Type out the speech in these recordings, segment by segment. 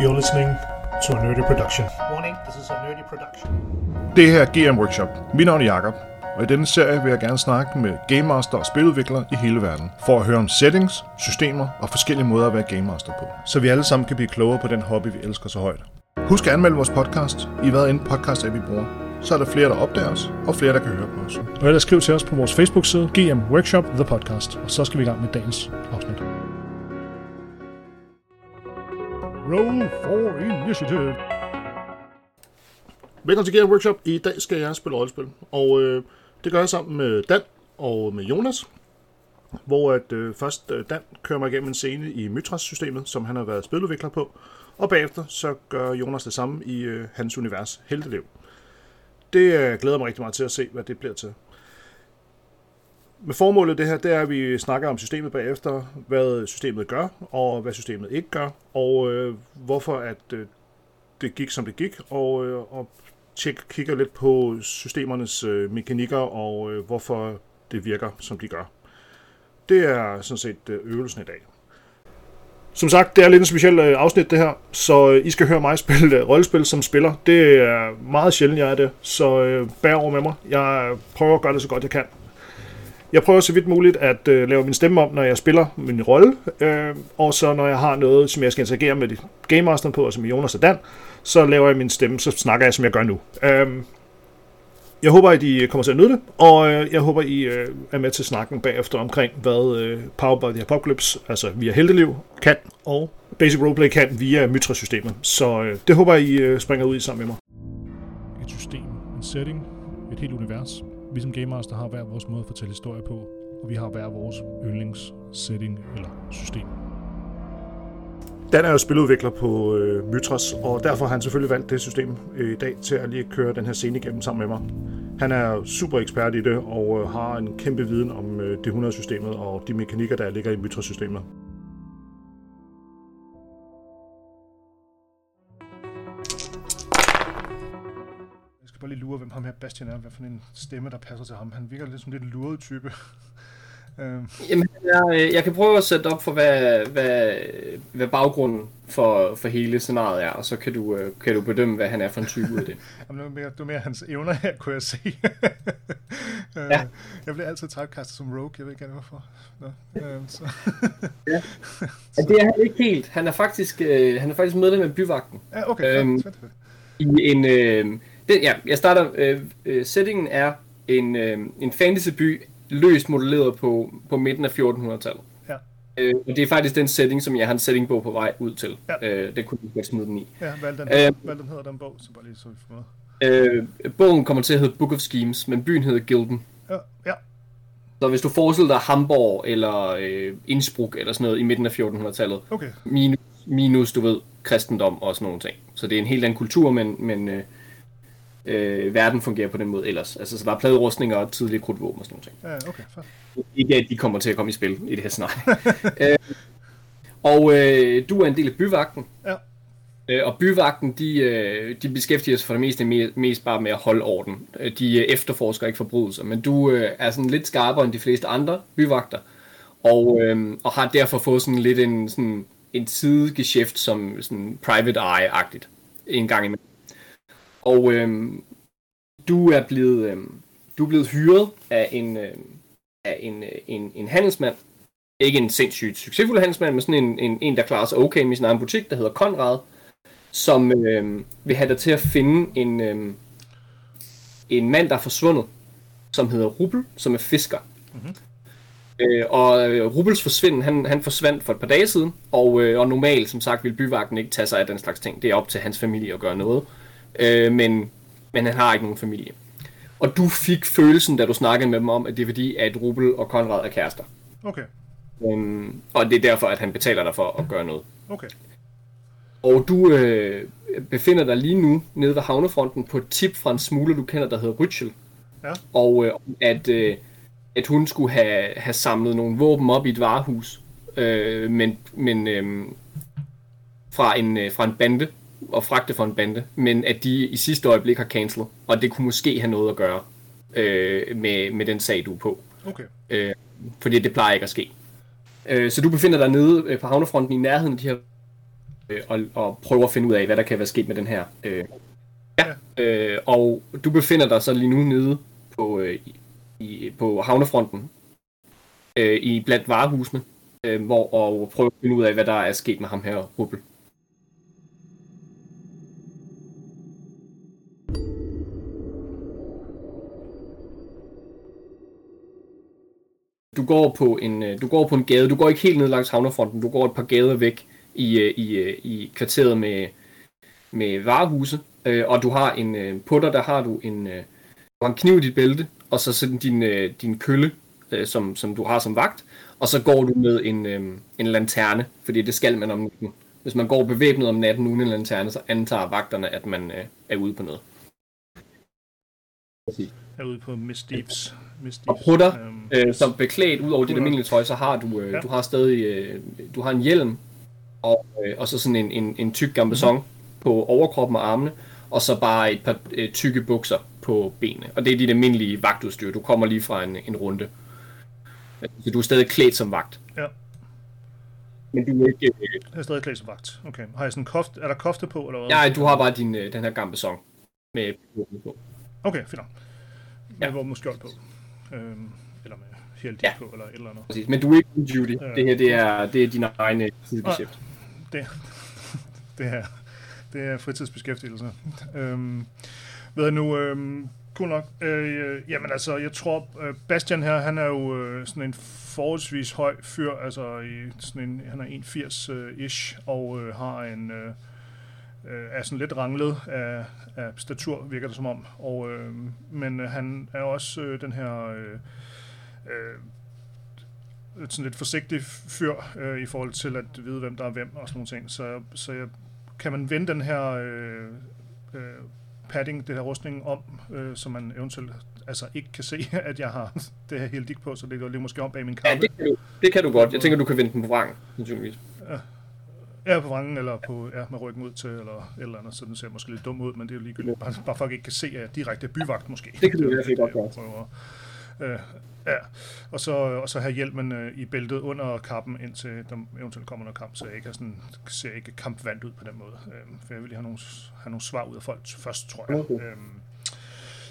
You're listening to a nerdy production. Warning, this is a nerdy production. Det her er GM Workshop. Mit navn er Jakob, og i denne serie vil jeg gerne snakke med Game Master og spiludviklere i hele verden, for at høre om settings, systemer og forskellige måder at være Game Master på, så vi alle sammen kan blive klogere på den hobby, vi elsker så højt. Husk at anmelde vores podcast i hvad end podcast er vi bruger. Så er der flere, der opdager os, og flere, der kan høre på os. Og ellers skriv til os på vores Facebook-side, GM Workshop The Podcast. Og så skal vi i gang med dagens afsnit. Roll for Initiative. Velkommen til Gear Workshop. I dag skal jeg spille rollespil, og øh, det gør jeg sammen med Dan og med Jonas. Hvor at øh, først øh, Dan kører mig igennem en scene i Mythras-systemet, som han har været spiludvikler på, og bagefter så gør Jonas det samme i øh, hans univers Helteliv. Det øh, glæder mig rigtig meget til at se, hvad det bliver til. Med formålet det her, det er, at vi snakker om systemet bagefter, hvad systemet gør, og hvad systemet ikke gør, og øh, hvorfor at øh, det gik, som det gik, og, øh, og tjek, kigger lidt på systemernes øh, mekanikker, og øh, hvorfor det virker, som de gør. Det er sådan set øh, øvelsen i dag. Som sagt, det er lidt en speciel øh, afsnit det her, så øh, I skal høre mig spille rollespil som spiller. Det er meget sjældent, jeg er det, så bær over med mig. Jeg prøver at gøre det så godt jeg kan. Jeg prøver så vidt muligt at øh, lave min stemme om, når jeg spiller min rolle, øh, og så når jeg har noget, som jeg skal interagere med Game Master på, altså med Jonas og Dan, så laver jeg min stemme, så snakker jeg, som jeg gør nu. Øh, jeg håber, at I kommer til at nyde det, og øh, jeg håber, I øh, er med til snakken bagefter omkring, hvad øh, Power by the Apocalypse, altså via Helteliv, kan, og Basic Roleplay kan via Mythra-systemet. Så øh, det håber jeg, I øh, springer ud i sammen med mig. Et system, en setting, et helt univers. Vi som gamers, der har hver vores måde at fortælle historie på, og vi har hver vores yndlingssetting eller system. Dan er jo spiludvikler på øh, Mytros, og derfor har han selvfølgelig valgt det system øh, i dag til at lige køre den her scene igennem sammen med mig. Han er super ekspert i det, og øh, har en kæmpe viden om øh, det 100-systemet og de mekanikker, der ligger i Mytros-systemet. Bare lige lure, hvem ham her Bastian er, hvad for en stemme, der passer til ham. Han virker lidt som lidt luret type. Øhm, Jamen, jeg, jeg kan prøve at sætte op for, hvad, hvad, hvad baggrunden for, for hele scenariet er, og så kan du, øh, kan du bedømme, hvad han er for en type ud af det. Jamen, det, var mere, det var mere hans evner her, kunne jeg se. Øh, Ja. Jeg bliver altid typecastet som rogue, jeg ved ikke rigtig hvorfor. Nå, så. Ja. Ja, det er han ikke helt. Han er faktisk, øh, han er faktisk medlem af byvagten. ja, okay, Øhm, fedt, fedt. I en, øh, den, ja, jeg starter, øh, øh, settingen er en, øh, en fantasyby, løst modelleret på, på midten af 1400-tallet. Ja. Øh, og det er faktisk den setting, som jeg har en settingbog på vej ud til. Ja. Øh, det kunne jeg godt smide den i. Ja, hvad den, øhm, hvad den hedder, den bog, så bare lige så vi får med. Øh, bogen kommer til at hedde Book of Schemes, men byen hedder Gilden. Ja, ja, Så hvis du forestiller dig Hamburg eller øh, Innsbruck eller sådan noget i midten af 1400-tallet, okay. minus, minus, du ved, kristendom og sådan nogle ting. Så det er en helt anden kultur, men, men øh, øh, verden fungerer på den måde ellers. Altså, så der er pladerustninger og tidlige krudtvåben og sådan nogle ting. Ja, okay. Ikke at de kommer til at komme i spil i det her scenarie. øh, og øh, du er en del af byvagten. Ja. Øh, og byvagten, de, øh, de beskæftiger sig for det meste me- mest bare med at holde orden. Øh, De øh, efterforsker ikke forbrydelser, men du øh, er sådan lidt skarpere end de fleste andre byvagter, og, øh, og har derfor fået sådan lidt en, sådan en sidegeschæft som sådan private eye-agtigt en gang imellem. Og øh, du er blevet øh, du er blevet hyret af en øh, af en, øh, en, en handelsmand. Ikke en sindssygt succesfuld handelsmand, men sådan en, en, en der klarer sig okay med sin egen butik, der hedder Konrad, som øh, vil have dig til at finde en, øh, en mand, der er forsvundet, som hedder Rubel, som er fisker. Mm-hmm. Øh, og øh, Rubels forsvinden, han, han forsvandt for et par dage siden, og, øh, og normalt, som sagt, vil byvagten ikke tage sig af den slags ting. Det er op til hans familie at gøre noget. Øh, men, men han har ikke nogen familie. Og du fik følelsen, da du snakkede med dem om, at det er fordi, at Rubel og Konrad er kærester. Okay, Øhm, og det er derfor, at han betaler dig for at gøre noget. okay. Og du øh, befinder dig lige nu nede ved havnefronten på et tip fra en smugler, du kender, der hedder Rytchel. Ja. Og øh, at, øh, at hun skulle have, have samlet nogle våben op i et varehus, øh, men, men øh, fra, en, øh, fra en bande, og fragte fra en bande, men at de i sidste øjeblik har cancelet, og det kunne måske have noget at gøre øh, med, med den sag, du er på. Okay. Øh, fordi det plejer ikke at ske. Øh, så du befinder dig nede øh, på havnefronten i nærheden af de her øh, og, og prøver at finde ud af, hvad der kan være sket med den her. Øh, ja, øh, og du befinder dig så lige nu nede på, øh, i, på havnefronten, øh, i blandt varehusene, øh, hvor, og prøver at finde ud af, hvad der er sket med ham her, Rubbel. Du går på en øh, du går på en gade. Du går ikke helt ned langs havnefronten. Du går et par gader væk i, øh, i, øh, i kvarteret med, med varehuse. Og du har en på dig, der har du en, du har en kniv i dit bælte, og så sådan din, din kølle, som, som du har som vagt. Og så går du med en, en lanterne, fordi det skal man om natten. Hvis man går bevæbnet om natten uden en lanterne, så antager vagterne, at man er ude på noget. Præcis ude på Misdeeds. Og på dig, øhm, øh, som beklædt ud over dit almindelige tøj, så har du, øh, ja. du har stadig, øh, du har en hjelm, og, øh, og så sådan en, en, en tyk gambesong mm. på overkroppen og armene, og så bare et par øh, tykke bukser på benene. Og det er dit almindelige vagtudstyr. Du kommer lige fra en, en runde. Så du er stadig klædt som vagt. Ja. Men du er ikke... Øh... Jeg er stadig klædt som vagt. Okay. Har jeg sådan koft, er der kofte på, eller hvad? Nej, du har bare din, øh, den her gambesong med på. Okay, fint. Ja. våbenskjold på. Øhm, eller med helt ja. på, eller et eller andet. Præcis. Men du er ikke en duty. Øh, det her, det er, det er din egen tidsbeskæft. Det, det er, det er fritidsbeskæftigelse. Øhm, ved nu, øhm, cool nok. Øh, jamen altså, jeg tror, øh, Bastian her, han er jo øh, sådan en forholdsvis høj fyr, altså i sådan en, han er 1,80-ish, og øh, har en, øh, øh, er sådan lidt ranglet af, af statur, virker det som om. Og, øh, men øh, han er også øh, den her øh, øh, sådan lidt forsigtig fyr øh, i forhold til at vide, hvem der er hvem og sådan nogle ting. Så, så jeg, kan man vende den her øh, øh, padding, det her rustning om, øh, så man eventuelt altså ikke kan se, at jeg har det her hele dik på, så det går lige måske om bag min kappe. Ja, det kan, du, det kan du godt. Jeg tænker, du kan vende den på vrang, naturligvis. Ja. På vrangen, eller på, ja, med ryggen ud til, eller eller andet, så den ser måske lidt dum ud, men det er jo ligegyldigt. Bare, bare folk ikke kan se, at jeg direkte byvagt måske. Det kan du i hvert fald godt gøre. Øh, ja, og så, og så have hjelmen øh, i bæltet under kappen, indtil der eventuelt kommer noget kamp, så jeg ikke, sådan, ser ikke kampvand ud på den måde. Øh, for jeg vil lige have nogle, have nogle svar ud af folk først, tror jeg. Okay. Øh,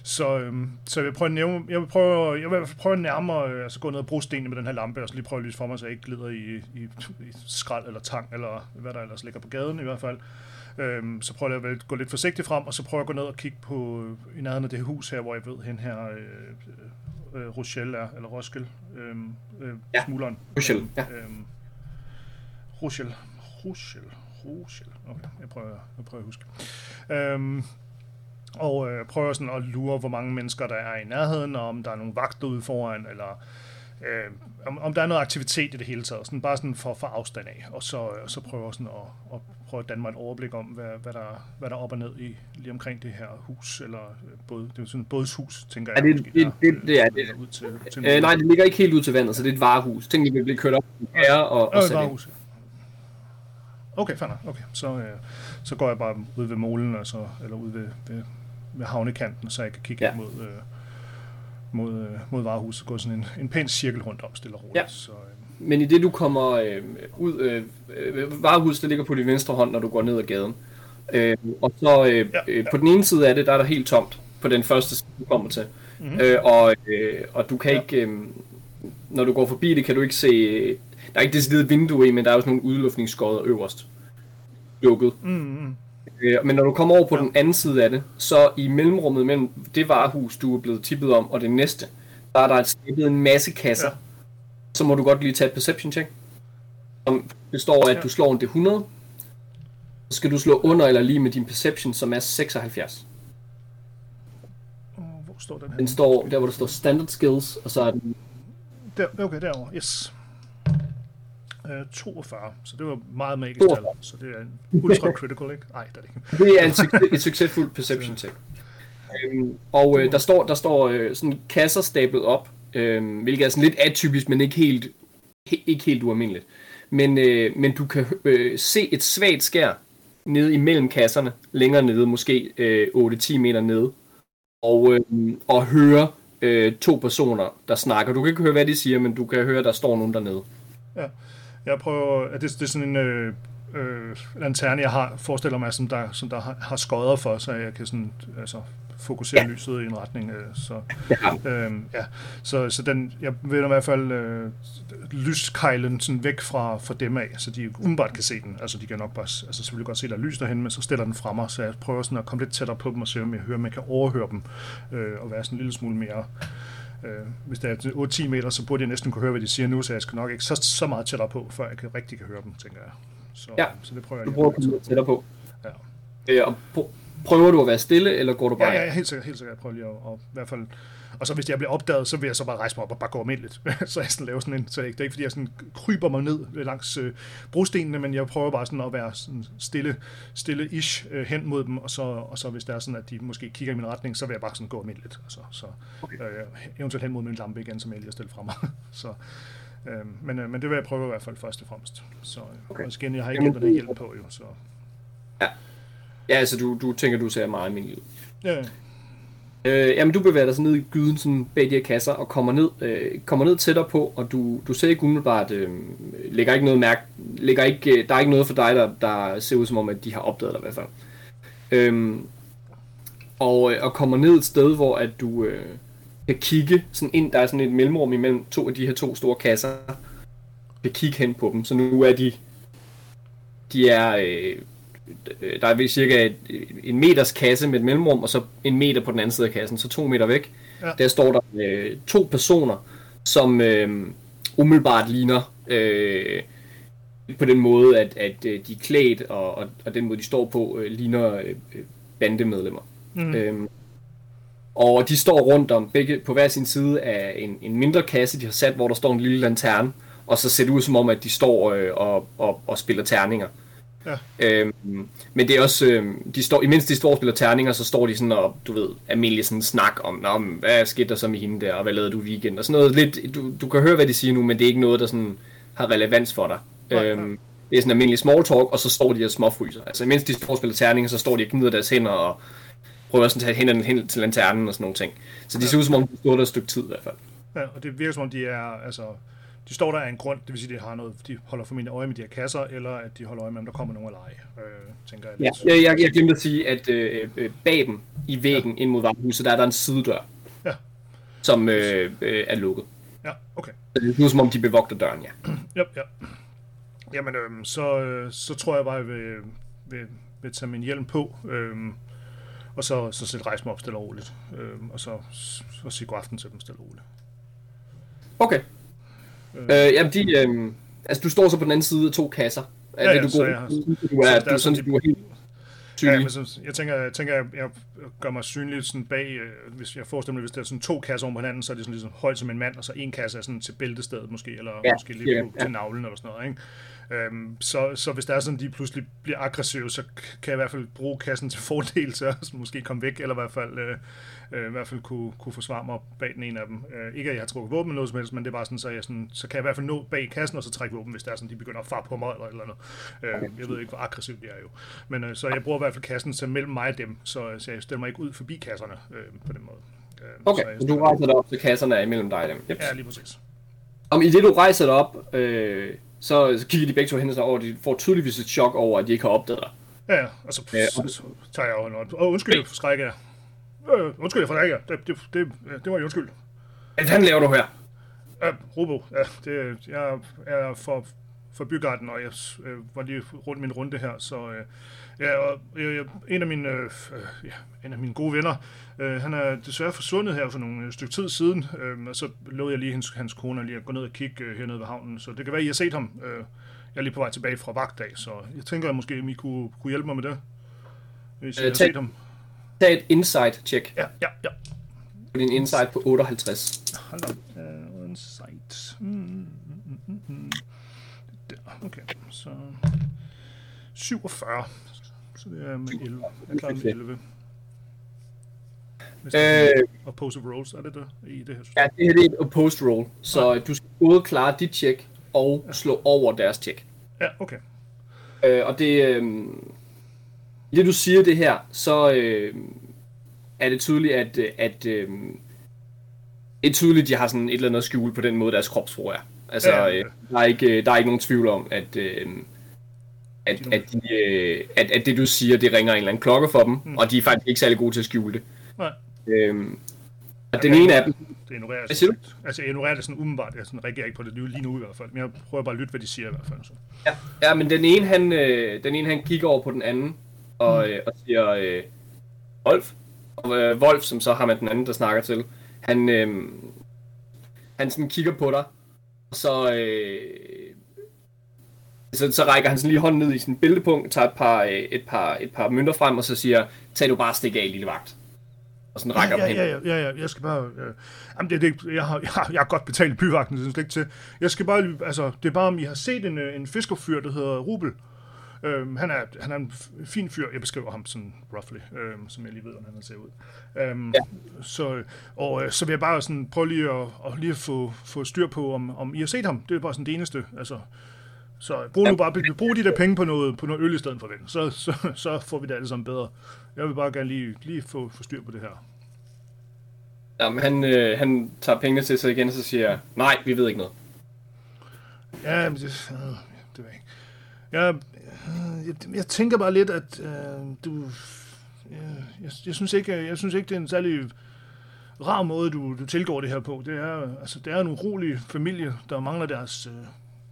så, øhm, så jeg vil prøve at nævne, jeg vil prøve, jeg vil prøve at nærmere, øh, altså gå ned og bruge stenene med den her lampe, og så lige prøve at lyse for mig, så jeg ikke glider i, i, i skrald eller tang, eller hvad der ellers ligger på gaden i hvert fald. Øhm, så prøver jeg at gå lidt forsigtigt frem, og så prøver jeg at gå ned og kigge på i nærheden af det hus her, hvor jeg ved, hen her øh, øh, Rochelle er, eller Roskilde, øh, øh, ja. smugleren. Rochelle, ja. Øh, Rochelle, Rochelle, Rochelle. Okay, jeg prøver, jeg prøver at huske. Øhm, og øh, prøver sådan at lure, hvor mange mennesker der er i nærheden, og om der er nogle vagter ude foran, eller øh, om, om der er noget aktivitet i det hele taget, sådan bare sådan for, for afstand af, og så, øh, så prøver sådan at, at prøve at danne mig et overblik om, hvad, hvad, der, hvad der er op og ned i, lige omkring det her hus, eller øh, både, det er sådan et bådshus, tænker jeg. Ja, det, måske, det, der, det, det, er det. Ud til, til øh, nej, det ligger ikke helt ud til vandet, så det er et varehus. Tænk, det bliver kørt op her og, og, og sat ind. Okay, fair Okay, så, øh, så går jeg bare ud ved molen, altså, eller ud ved, ved ved havnekanten, så jeg kan kigge ja. mod, øh, mod, øh, mod varehuset og gå sådan en, en pæn cirkel rundt om, stille og roligt. Ja. Så, øh. Men i det du kommer øh, ud, øh, øh, varehuset det ligger på din venstre hånd, når du går ned ad gaden. Øh, og så øh, ja, øh, ja. på den ene side af det, der er der helt tomt, på den første side, du kommer til. Mm-hmm. Øh, og, øh, og du kan ja. ikke, øh, når du går forbi det, kan du ikke se, der er ikke decideret vindue i, men der er også nogle udluftningsskodder øverst. Lukket. Mm-hmm. Øh, men når du kommer over på ja. den anden side af det, så i mellemrummet mellem det varehus, du er blevet tippet om, og det næste, der er der et stillet en masse kasser. Ja. Så må du godt lige tage et perception check. Som består af, at ja. du slår en D100. Så skal du slå under eller lige med din perception, som er 76. Hvor står den her? Den står der, hvor der står standard skills, og så er den... Der, okay, derovre, yes. 42, øh, så det var meget magisk tal, så det er en ultra critical, ikke? Nej, det er det ikke. det er en succes, et succesfuld perception check. Øhm, og øh, der står, der står øh, sådan kasser stablet op, øh, hvilket er sådan lidt atypisk, men ikke helt, he, ikke helt ualmindeligt. Men, øh, men du kan øh, se et svagt skær nede imellem kasserne, længere nede, måske øh, 8-10 meter nede, og, øh, og høre øh, to personer, der snakker. Du kan ikke høre, hvad de siger, men du kan høre, der står nogen dernede. Ja. Jeg prøver, at det, det er sådan en, øh, øh, lanterne, jeg har, forestiller mig, som der, som der har, har skodder for, så jeg kan sådan, altså, fokusere ja. lyset i en retning. Øh, så, ja. Øh, ja. så, så den, jeg vil i hvert fald øh, lyskejlen sådan væk fra, fra dem af, så de umiddelbart kan se den. Altså de kan nok bare, altså selvfølgelig godt se, der er lys derhen, men så stiller den fra mig, så jeg prøver sådan at komme lidt tættere på dem og se, om jeg hører, om jeg kan overhøre dem, øh, og være sådan en lille smule mere Øh, hvis det er 8-10 meter, så burde jeg næsten kunne høre, hvad de siger nu, så jeg skal nok ikke så, så meget tættere på, før jeg kan, rigtig kan høre dem, tænker jeg. Så, ja, så det prøver jeg du prøver at komme tættere på. Ja. Øh, og prøver du at være stille, eller går du bare... Ja, ja helt sikkert, helt sikkert. Jeg prøver lige at, at, i hvert fald og så hvis jeg bliver opdaget, så vil jeg så bare rejse mig op og bare gå almindeligt. så jeg sådan laver sådan en, så det er ikke fordi, jeg sådan kryber mig ned langs øh, brostenene, men jeg prøver bare sådan at være sådan stille, stille-ish øh, hen mod dem, og så, og så hvis det er sådan, at de måske kigger i min retning, så vil jeg bare sådan gå almindeligt. Og så, så okay. øh, eventuelt hen mod min lampe igen, som jeg lige har stillet fra mig. så, øh, men, øh, men det vil jeg prøve i hvert fald først og fremmest. Så øh, okay. og igen, jeg har ikke Jamen, den hjælp på, jo. Så. Ja. ja, altså du, du tænker, du ser meget almindelig ud. Ja, Øh, jamen, du bevæger dig så ned i gyden sådan bag de her kasser og kommer ned, øh, kommer ned tættere på, og du, du ser ikke umiddelbart, øh, lægger ikke noget mærke, lægger ikke, øh, der er ikke noget for dig, der, der ser ud som om, at de har opdaget dig i hvert fald. Øh, og, øh, og kommer ned et sted, hvor at du øh, kan kigge sådan ind, der er sådan et mellemrum imellem to af de her to store kasser, kan kigge hen på dem, så nu er de, de er... Øh, der er cirka et, en meters kasse med et mellemrum, og så en meter på den anden side af kassen, så to meter væk. Ja. Der står der øh, to personer, som øh, umiddelbart ligner øh, på den måde, at, at øh, de er klædt, og, og, og den måde, de står på, øh, ligner øh, bandemedlemmer. Mm. Øhm, og de står rundt om begge på hver sin side af en, en mindre kasse, de har sat, hvor der står en lille lanterne, og så ser det ud som om, at de står øh, og, og, og spiller terninger. Ja. Øhm, men det er også, øhm, de står, imens de står og spiller terninger, så står de sådan og, du ved, almindelig sådan snak om, Nå, hvad skete der så med hende der, og hvad lavede du weekend, og sådan noget lidt, du, du kan høre, hvad de siger nu, men det er ikke noget, der sådan har relevans for dig. Ja, øhm, det er sådan almindelig small talk, og så står de og småfryser. Altså imens de står og spiller terninger, så står de og gnider deres hænder og prøver sådan at tage hænderne hen til lanternen og sådan nogle ting. Så de ja. ser ud som om, de står der et stykke tid i hvert fald. Ja, og det virker som om, de er, altså, de står der af en grund, det vil sige, de, har noget, de holder formentlig øje med de her kasser, eller at de holder øje med, om der kommer nogen at lege, øh, tænker jeg. Ja, jeg, jeg, jeg glemte at sige, at øh, øh, bag dem i væggen ja. ind mod varmehuset, der er der en sidedør, ja. som øh, øh, er lukket. Ja, okay. Så det er som om, de bevogter døren, ja. ja, ja. Jamen, øh, så, øh, så tror jeg bare, at jeg vil, vil, vil tage min hjelm på, øh, og så, så sætte rejse mig op stille og roligt, øh, og så, så sige god aften til dem stille og roligt. Okay. Øh, jamen, de, øh, altså, du står så på den anden side af to kasser. Er ja, det, du, ja, går, jeg, du er, så du, sådan, de, du er helt Ja, men så, jeg tænker, jeg, tænker, jeg, jeg gør mig synlig sådan bag, øh, hvis jeg forestiller mig, hvis der er sådan to kasser om på hinanden, så er det sådan ligesom højt som en mand, og så en kasse er sådan til bæltestedet måske, eller ja, måske lidt ja, ja. til navlen eller sådan noget, ikke? Øhm, så, så hvis der er sådan, de pludselig bliver aggressive, så kan jeg i hvert fald bruge kassen til fordel at måske komme væk, eller i hvert fald, øh, øh, i hvert fald kunne, kunne forsvare mig bag den ene af dem. Øh, ikke at jeg har trukket våben eller noget som helst, men det er bare sådan, så, jeg sådan, så kan jeg i hvert fald nå bag kassen, og så trække våben, hvis der er sådan, de begynder at fare på mig eller eller andet. Øh, jeg ved ikke, hvor aggressivt de er jo. Men øh, så jeg bruger i hvert fald kassen til mellem mig og dem, så, så jeg stiller mig ikke ud forbi kasserne øh, på den måde. Øh, okay, så, så du rejser dig op til kasserne imellem dig og dem. Yep. Ja, lige præcis. Om i det du rejser dig op, øh, så, så kigger de begge to hen over, og de får tydeligvis et chok over, at de ikke har opdaget dig. Ja, ja, og så, ja, så, så tager jeg jo Åh, undskyld, jeg forskrækker jer. Øh, undskyld, jeg forskrækker jer. Det, det, det, det var jo undskyld. Hvad fanden laver du her? Ja, Robo, ja, det, jeg er for, for bygarden, og jeg øh, var lige rundt min runde her, så øh, ja, og, øh, en af mine, øh, ja, en af mine gode venner, øh, han er desværre forsvundet her for nogle stykke tid siden, øh, og så lovede jeg lige hans, hans kone lige at gå ned og kigge øh, hernede ved havnen, så det kan være, at I har set ham. Øh, jeg er lige på vej tilbage fra vagtdag, så jeg tænker, at måske I kunne, kunne hjælpe mig med det, hvis øh, I har set ham. Tag et insight-check. Ja, ja, ja. Din insight på 58. Hold da. Uh, insight. Mm, mm, mm, mm. mm. Der, okay. Så 47. Så det er med 11. Jeg klarer med 11. Øh, opposed rolls, er det der i det her system? Ja, det her det er et opposed roll, så ja. du skal både klare dit check og ja. slå over deres check. Ja, okay. Øh, og det, øh, det du siger det her, så øh, er det tydeligt, at, at øh, det er tydeligt, at de har sådan et eller andet skjul på den måde, deres kropsprog er. Altså, ja. Øh, der, er ikke, der er ikke nogen tvivl om, at, øh, at, at, de, øh, at, at det du siger, det ringer en eller anden klokke for dem, mm. og de er faktisk ikke særlig gode til at skjule det. Nej. Øhm, og den ene af dem... Det ignorerer jeg, altså, jeg ignorerer det sådan umiddelbart. Jeg sådan reagerer ikke på det lige nu i hvert fald. Men jeg prøver bare at lytte, hvad de siger i hvert fald. Så. Ja, ja men den ene, han, øh, den ene, han kigger over på den anden, og, øh, og siger, øh, Wolf. Og øh, Wolf, som så har med den anden, der snakker til, han, øh, han sådan kigger på dig, og så, øh, så, så rækker han sådan lige hånden ned i sin bæltepunkt, tager et par, øh, et, par, et par mønter frem, og så siger, tag du bare stik af, lille vagt. Og sådan rækker ja, ja, ja, ja, ja, jeg skal bare... Øh, jamen, det, det, jeg, har, jeg, har, jeg har godt betalt byvagten, det er slet ikke til. Jeg skal bare... Altså, det er bare, om I har set en, øh, en fiskerfyr, der hedder Rubel. Øhm, han, er, han er en fin fyr. Jeg beskriver ham sådan roughly, øhm, som jeg lige ved, hvordan han ser ud. Øhm, Ja. så, og øh, så vil jeg bare sådan prøve lige at, at, lige få, få styr på, om, om I har set ham. Det er bare sådan det eneste. Altså, så brug nu bare brug de der penge på noget, på noget øl i stedet for ven. Så, så, så får vi det alle sammen bedre. Jeg vil bare gerne lige, lige få, få styr på det her. Jamen, han, øh, han tager pengene til sig igen, og så siger nej, vi ved ikke noget. Ja, men det, øh, det ved jeg ikke. Jeg, jeg, jeg tænker bare lidt, at øh, du... Jeg, jeg, jeg, synes ikke, jeg synes ikke, det er en særlig rar måde, du, du tilgår det her på. Det er, altså, det er en urolig familie, der mangler deres, øh,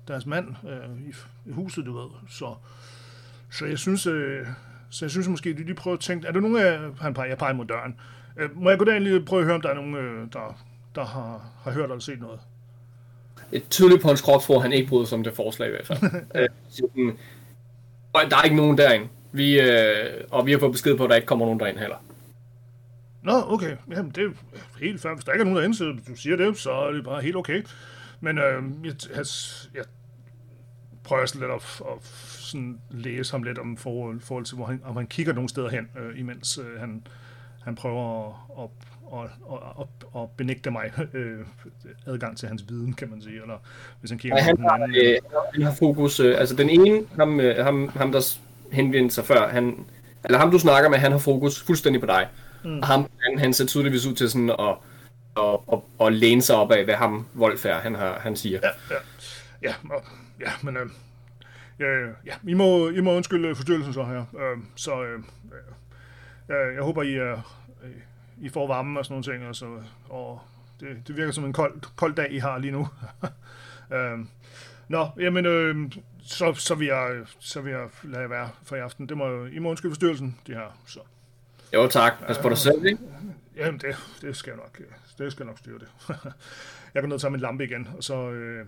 deres mand øh, i, i huset, du ved. Så, så jeg synes, øh, så jeg synes måske, at du lige prøver at tænke... Er der nogen af... Han peger, jeg peger mod døren. Øh, må jeg gå derind lige og prøve at høre, om der er nogen, øh, der, der har, har hørt eller set noget? Et tydeligt på hans kropsprog, han ikke bryder sig om det forslag i hvert fald. øh, sådan, "Og der er ikke nogen derinde. Vi, øh, og vi har fået besked på, at der ikke kommer nogen derind heller. Nå, okay. Jamen, det er helt fair. Hvis der ikke er nogen derinde, så du siger det, så er det bare helt okay. Men øh, jeg, jeg, jeg prøver sådan lidt at, at sådan læse ham lidt om forhold, forhold til, hvor han, om han kigger nogle steder hen, øh, imens øh, han, han prøver at, at, at, at, at benægte mig øh, adgang til hans viden, kan man sige. Eller hvis han kigger Nej, på han, har, anden. øh, han har fokus, øh, altså den ene, ham, øh, ham, ham der henvendte sig før, han, eller ham du snakker med, han har fokus fuldstændig på dig. Mm. Og ham, han, han ser tydeligvis ud til sådan at, at, at, at læne sig op af, hvad ham Wolf er, han, har, han siger. Ja, ja. Ja, og, ja men øh, ja, ja, I, må, I må undskylde forstyrrelsen så her. Øh, så øh, øh, jeg håber, I, er, I får varme og sådan nogle ting. Og, så, og det, det virker som en kold, kold dag, I har lige nu. øh, nå, jamen, øh, så, så, vil jeg, så vil jeg lade jer være for i aften. Det må, I må undskylde forstyrrelsen, de her. Så. Jo tak, pas på dig selv, ikke? Jamen, det, det skal jeg nok, øh, det skal jeg nok styre det. jeg går ned og tager min lampe igen, og så, øh,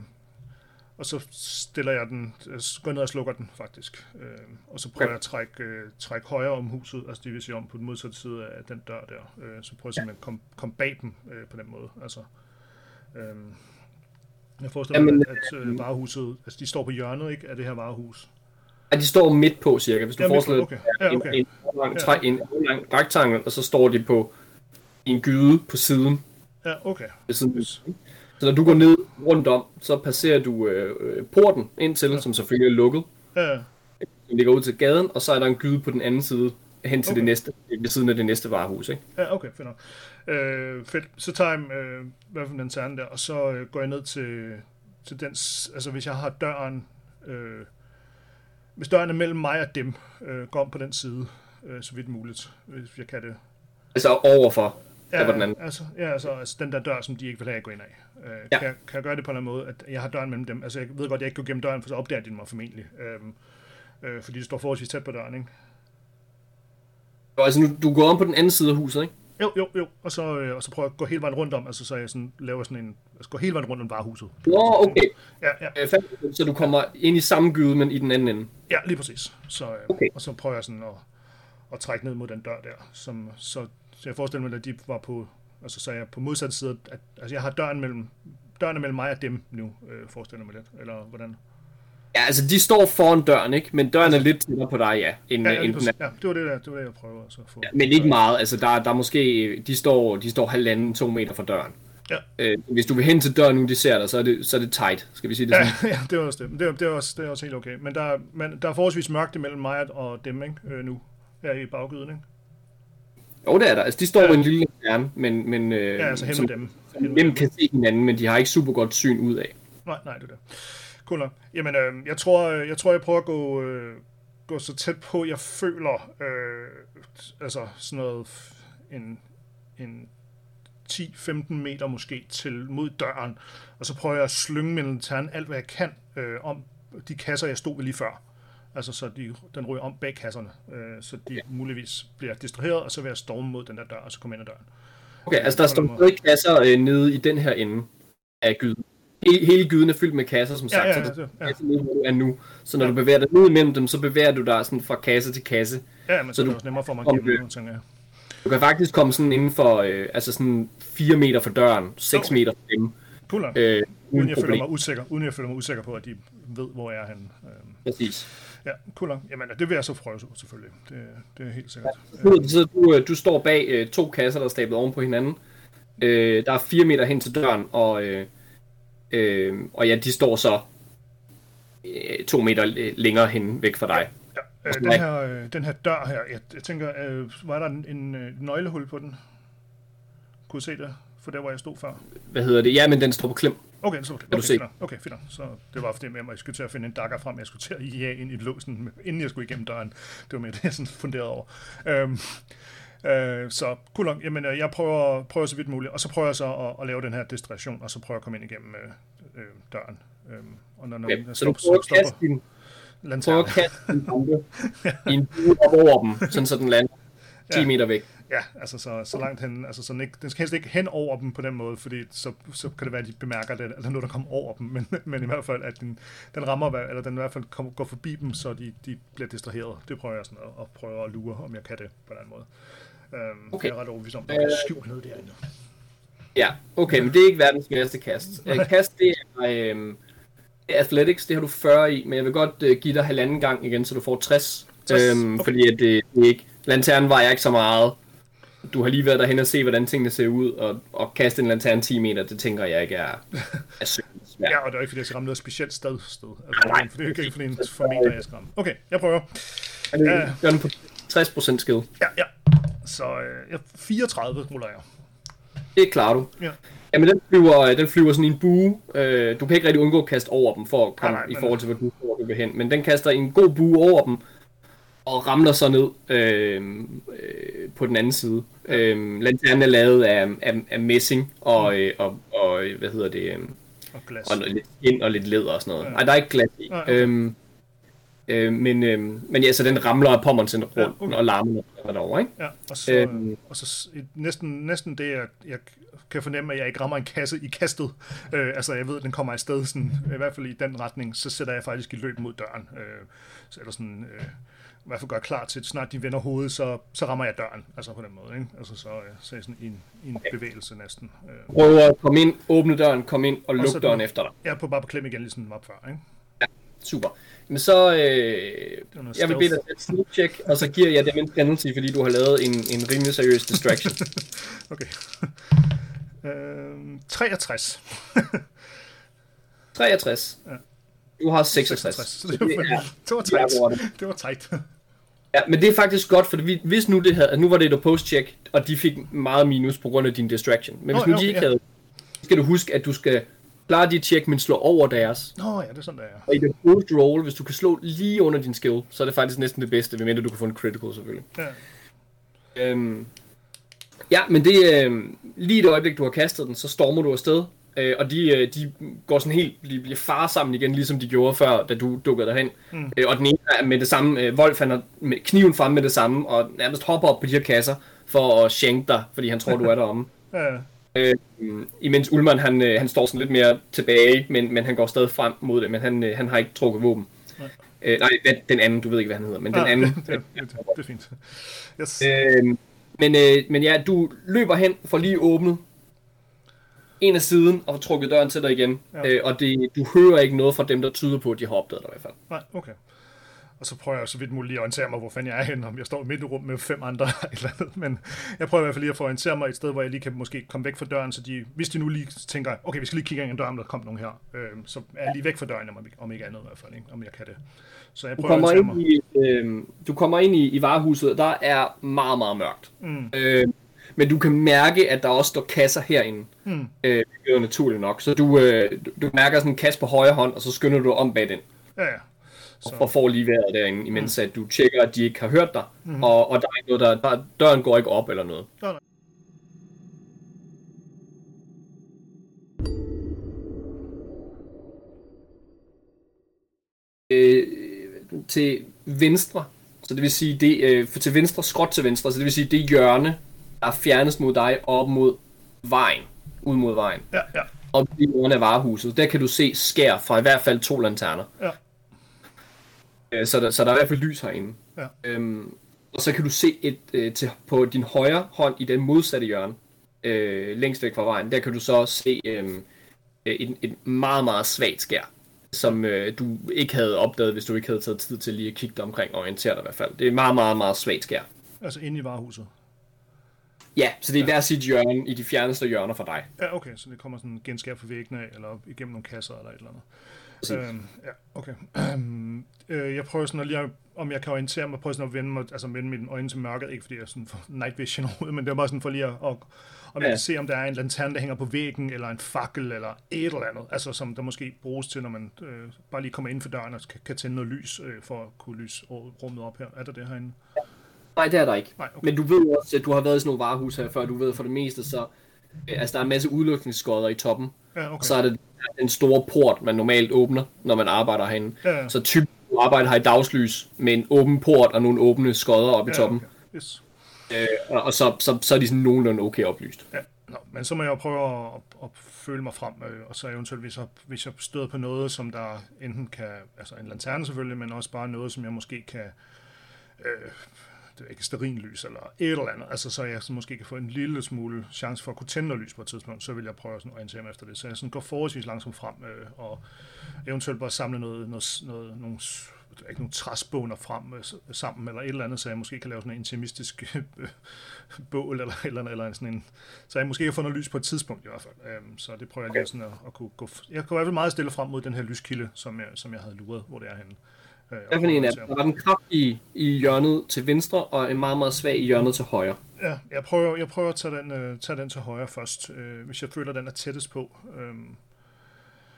og så stiller jeg den, jeg går ned og slukker den faktisk. Øh, og så prøver Okay. jeg at trække, øh, trække højere om huset, altså det vil sige om på den modsatte side af den dør der. Øh, så prøver jeg simpelthen at komme, komme bag dem øh, på den måde. Altså, øh, jeg forestiller mig, Jamen, at, at øh, varehuset, altså de står på hjørnet ikke, af det her varehus. Ja, de står midt på cirka, hvis du Ja, forestiller okay. Ja, okay. en, en, lang, træ, en lang rektangel, og så står de på en gyde på siden. Ja, okay. Ved siden. Så når du går ned rundt om, så passerer du øh, porten ind til, som selvfølgelig er lukket. Ja, Den ligger ud til gaden, og så er der en gyde på den anden side, hen til Okay. det næste, ved siden af det næste varehus. Ikke? Ja, okay, fedt nok. Øh, fedt. Så tager jeg øh, hvad for den terne der, og så øh, går jeg ned til, til den, altså hvis jeg har døren, øh, hvis døren er mellem mig og dem, øh, går om på den side, øh, så vidt muligt, hvis jeg kan det. Altså overfor, der var den anden. altså, ja, altså, altså den der dør, som de ikke vil have, jeg går ind af. Øh, Ja. ja. kan, jeg, kan jeg gøre det på en eller anden måde, at jeg har døren mellem dem? Altså, jeg ved godt, at jeg ikke går gennem døren, for så opdager de mig formentlig. Øh, øh, fordi det står forholdsvis tæt på døren, ikke? Og altså, nu, du går om på den anden side af huset, ikke? Jo, jo, jo. Og så, øh, og så prøver jeg at gå hele vejen rundt om, altså så jeg sådan, laver sådan en, altså går hele vejen rundt om varehuset. Nå, okay. Ja, ja, Øh, Så du kommer ind i samme gyde, men i den anden ende. ja, lige præcis. Så, øh, Okay. Og så prøver jeg sådan at, at trække ned mod den dør der. Som, så, så jeg forestiller mig, at de var på, altså så er jeg på modsat side, at, altså jeg har døren mellem, døren er mellem mig og dem nu, øh, forestiller mig lidt. Eller hvordan? Ja, altså de står foran døren, ikke? Men døren er lidt tættere på dig, ja, end, Ja, ja, end den ja det var det, der, det var det, jeg prøver at så få. Ja, men ikke meget. Altså, der, der er måske... De står, de står halvanden, to meter fra døren. Ja. Øh, hvis du vil hen til døren, nu de ser dig, så er det, så er det tight. Skal vi sige det Ja, sådan? ja, det var også det. Men Det er, det er, også, det er også helt okay. Men der, er- men der er forholdsvis mørkt imellem mig og dem, ikke? Øh, nu. Her i baggyden, ikke? Jo, det er der. Altså, de står Ja. med en lille stjerne, men, men øh, Ja, altså som dem. Med nemt kan se hinanden, men de har ikke super godt syn ud af. Nej, nej, det er det. Cool nok. Jamen, øh, jeg, tror, jeg tror, jeg prøver at gå, øh, gå så tæt på, jeg føler, øh, altså sådan noget, en, en 10-15 meter måske til mod døren, og så prøver jeg at slynge min lanterne alt, hvad jeg kan øh, om de kasser, jeg stod ved lige før. Altså, så de, den ryger om bag kasserne, øh, så de ja. muligvis bliver distraheret, og så vil jeg storme mod den der dør, og så komme ind ad døren. Okay, altså der står stadig kasser øh, nede i den her ende af gyden. Hele, hele gyden er fyldt med kasser, som sagt, ja, så ja, der ja, er ja. kasser nede, hvor du er nu. Så når du bevæger dig ned imellem dem, så bevæger du dig sådan fra kasse til kasse. Ja, men så, Så så det er også nemmere for mig at det- nu, tænker jeg. Du kan faktisk komme sådan inden for, øh, altså sådan 4 meter fra døren, 6 Okay. meter fra dem, nok. øh, uden uden jeg føler mig usikker, uden jeg føler mig usikker på, at de ved, hvor jeg er henne. Øhm, Præcis. Ja, cool nok. Jamen, det vil jeg så prøve, selvfølgelig. Det, det er helt sikkert. Så, så du, øh, du står bag øh, to kasser, der er stablet oven på hinanden. Øh, der er 4 meter hen til døren, og, øh, øh, og ja, de står så øh, to meter øh, længere hen væk fra dig. Ja, øh, den, her, øh, den her dør her, jeg, jeg tænker, øh, var der en, en øh, nøglehul på den? Kunne du se det? For der, hvor jeg stod før. Hvad hedder det? Ja, men den står på klem. Okay, så okay, du okay, se? fint nok. okay, fint. Så det var fordi, at jeg skulle til at finde en dagger frem. Jeg skulle til at jage ind i låsen, inden jeg skulle igennem døren. Det var mere det, jeg sådan funderede over. Øhm, øh, så cool nok. Jamen, øh, jeg prøver, prøver så vidt muligt. Og så prøver jeg så at, at lave den her distraktion, og så prøver jeg at komme ind igennem øh, øh, døren. Øhm, og når, når Okay, jeg så du stopper, prøver så at kaste stopper din, prøver at kaste din bombe i en bue op over dem, sådan så den lander 10 Ja. meter væk. Ja, altså så, så langt hen, altså sådan ikke, den skal helst ikke hen over dem på den måde, fordi så, så kan det være, at de bemærker det, eller noget, der kommer over dem, men, men i hvert fald, at den, den rammer, eller den i hvert fald kommer, går forbi dem, så de, de bliver distraheret. Det prøver jeg sådan at, at prøve at lure, om jeg kan det på den måde. Øhm, Okay. Jeg er ret overbevist om, at der er skjult noget derinde. Ja, okay, men det er ikke verdens sværeste kast. Øh, Kast, det er, øh, er athletics, det har du 40 i, men jeg vil godt øh, give dig halvanden gang igen, så du får 60. 60, Øhm, okay. Fordi at det, det er ikke... Lanternen vejer ikke så meget. Du har lige været derhen og se, hvordan tingene ser ud, og, og kaste en lanterne 10 meter, det tænker jeg ikke er, er sygt svært. Ja, og det er ikke, fordi jeg skal ramme noget specielt sted. sted. Altså, Nej. For det er ikke fordi en formeter, jeg skal ramme. Okay, jeg prøver. Er det- Ja. Gør den på 60% skill. Ja, ja. Så øh, jeg, 34 ruller jeg. Det klarer du. Ja. Jamen, den flyver, den flyver sådan en bue. Øh, du kan ikke rigtig undgå at kaste over dem, for at komme Nej, nej, i forhold til, hvor du, hvor du vil hen. Men den kaster en god bue over dem, og ramler så ned øh, øh, på den anden side. Øh, lanternen er lavet af, af, af messing og, øh, og, og, øh, hvad hedder det, øh, Og glas. og lidt skin og lidt læder og sådan noget. Ja. Nej, der er ikke glas i. Nej, okay. Øhm, øh, men, øh, men ja, så den ramler pommersen rundt Ja, ja, okay. og larmer derovre, ikke? Ja, og så, Øhm. øh, og så et- næsten, næsten det, jeg, jeg kan fornemme, at jeg ikke rammer en kasse i kastet. Øh, altså, jeg ved, at den kommer afsted, sådan, i hvert fald i den retning, så sætter jeg faktisk i løb mod døren. Øh, så, eller sådan, øh, i hvert fald gør klar til, at snart de vender hovedet, så, så rammer jeg døren. Altså på den måde, ikke? Altså så, øh, så er sådan en, en bevægelse næsten. Øh, Prøv at komme ind, åbne døren, komme ind og så- døren efter dig. jeg er på bare på klem igen, ligesom den var før, ikke? Super. Men så, øh, jeg vil bede dig et sneak check, og så giver jeg dem en penalty, fordi du har lavet en, en rimelig seriøs distraction. Okay. øh, 63. 63. Ja. Du har 66. 66. Så det var, det er, det var det er tight. hurtigt. Det var tight. Ja, men det er faktisk godt, for vi- hvis nu det havde, nu var det et post-check, og de fik meget minus på grund af din distraction. Men hvis Nå, nu ja, de ikke okay, havde, så skal du huske, at du skal klare dit check, men slå over deres. Nå ja, det er sådan, der er. Og i det post roll, hvis du kan slå lige under din skill, så er det faktisk næsten det bedste, medmindre du kan få en critical selvfølgelig. Ja. Øhm, ja, men det øh, lige det øjeblik, du har kastet den, så stormer du afsted. Øh, og de, øh, de går sådan helt, de bliver far sammen igen, ligesom de gjorde før, da du dukkede derhen. Mm. Øh, og den ene er med det samme, øh, Wolf han har med kniven frem med det samme, og nærmest hopper op på de her kasser, for at shank dig, fordi han tror, du er deromme. Ja, Øh, imens Ulman, han, øh, han står sådan lidt mere tilbage, men, men han går stadig frem mod det, men han, øh, han har ikke trukket våben. Nej. Øh, nej, hvad- den anden, du ved ikke, hvad han hedder, men den Ah, anden. Det, det, det, det er fint. Yes. Øh, men, øh, men ja, du løber hen for lige åbnet en af siden og trukket døren til dig igen. Ja. Øh, og det, du hører ikke noget fra dem, der tyder på, at de har opdaget dig i hvert fald. Nej, okay. Og så prøver jeg så vidt muligt lige at orientere mig, hvor fanden jeg er henne, om jeg står midt i rum med fem andre eller andet. Men jeg prøver i hvert fald lige at få orientere mig et sted, hvor jeg lige kan måske komme væk fra døren, så de, hvis de nu lige tænker, okay, vi skal lige kigge ind ad døren, om der kommer nogen her, øh, så er jeg lige væk fra døren, om, ikke andet i hvert fald, ikke? om jeg kan det. Så jeg Du prøver at kommer, mig. ind i, øh, du kommer ind i, i varehuset, og der er meget, meget mørkt. Mm. Øh, men du kan mærke, at der også står kasser herinde. Mm. Øh, det er naturligt nok. Så du, øh, du, mærker sådan en kasse på højre hånd, og så skynder du om bag den. Ja, ja. Så, og får lige været derinde, imens mm. at du tjekker, at de ikke har hørt dig, mm. og, og der er ikke noget, der, der, døren går ikke op eller noget. Nej, nej. Øh, til venstre, så det vil sige, det, øh, for til venstre, skråt til venstre, så det vil sige, det hjørne, der er fjernest mod dig, op mod vejen, ud mod vejen. ja, ja. Og i hjørnet af varehuset, der kan du se skær fra i hvert fald to lanterner. Ja. Øh, Så der, så der er i hvert fald lys herinde. Ja. Øhm, og så kan du se et øh, til, på din højre hånd i den modsatte hjørne, øh, længst væk fra vejen, der kan du så se øh, et, et meget, meget svagt skær, som øh, du ikke havde opdaget, hvis du ikke havde taget tid til lige at kigge dig omkring og orientere dig i hvert fald. Det er et meget, meget, meget svagt skær. Altså inde i varehuset. Ja, så det er hver sit hjørne i de fjerneste hjørner for dig. Ja, okay, så det kommer sådan genskær fra væggene eller op igennem nogle kasser eller et eller andet. Øhm, ja, okay. Øh, jeg prøver sådan at lige, om jeg kan orientere mig, prøver sådan at vende, mig, altså vende mine øjne til mørket, ikke fordi jeg er sådan for night vision overhovedet, men det er bare sådan for lige at, at om jeg Ja. kan se, om der er en lanterne, der hænger på væggen, eller en fakkel, eller et eller andet, altså som der måske bruges til, når man øh, bare lige kommer ind for døren og kan, kan tænde noget lys, øh, for at kunne lyse rummet op her. Er der det herinde? Nej, det er der ikke. Nej, okay. Men du ved også, at du har været i sådan nogle varehus her før, du ved for det meste, så øh, altså, der er en masse udlukningsskodder i toppen, Ja, okay. og så er det den store port, man normalt åbner, når man arbejder herinde. Ja, ja. Så typisk du arbejder her i dagslys med en åben port og nogle åbne skodder oppe i ja, toppen, okay. Yes. øh, og, og så, så, så er de sådan nogenlunde okay oplyst. Ja, Nå, men så må jeg jo prøve at, at føle mig frem, øh, og så eventuelt, hvis jeg, hvis jeg støder på noget, som der enten kan, altså en lanterne selvfølgelig, men også bare noget, som jeg måske kan, øh, det ikke sterinlys eller et eller andet, altså så jeg så måske kan få en lille smule chance for at kunne tænde noget lys på et tidspunkt, så vil jeg prøve sådan at orientere mig efter det. Så jeg sådan går forholdsvis langsomt frem, øh, og eventuelt bare samle noget, noget, noget nogle, ikke nogle træsbåner frem øh, sammen, eller et eller andet, så jeg måske kan lave sådan en intimistisk øh, bål, eller, eller, eller sådan en, så jeg måske kan få noget lys på et tidspunkt i hvert fald. Øhm, så det prøver jeg lige sådan at, at kunne gå, jeg går i hvert fald meget stille frem mod den her lyskilde, som jeg, som jeg havde luret, hvor det er henne. Øh, og Hvad for en af dem? Der var den kraftige i hjørnet til venstre, og en meget, meget svag i hjørnet til højre. Ja, jeg prøver, jeg prøver at tage den, øh, tage den til højre først, øh, hvis jeg føler, den er tættest på. Øhm,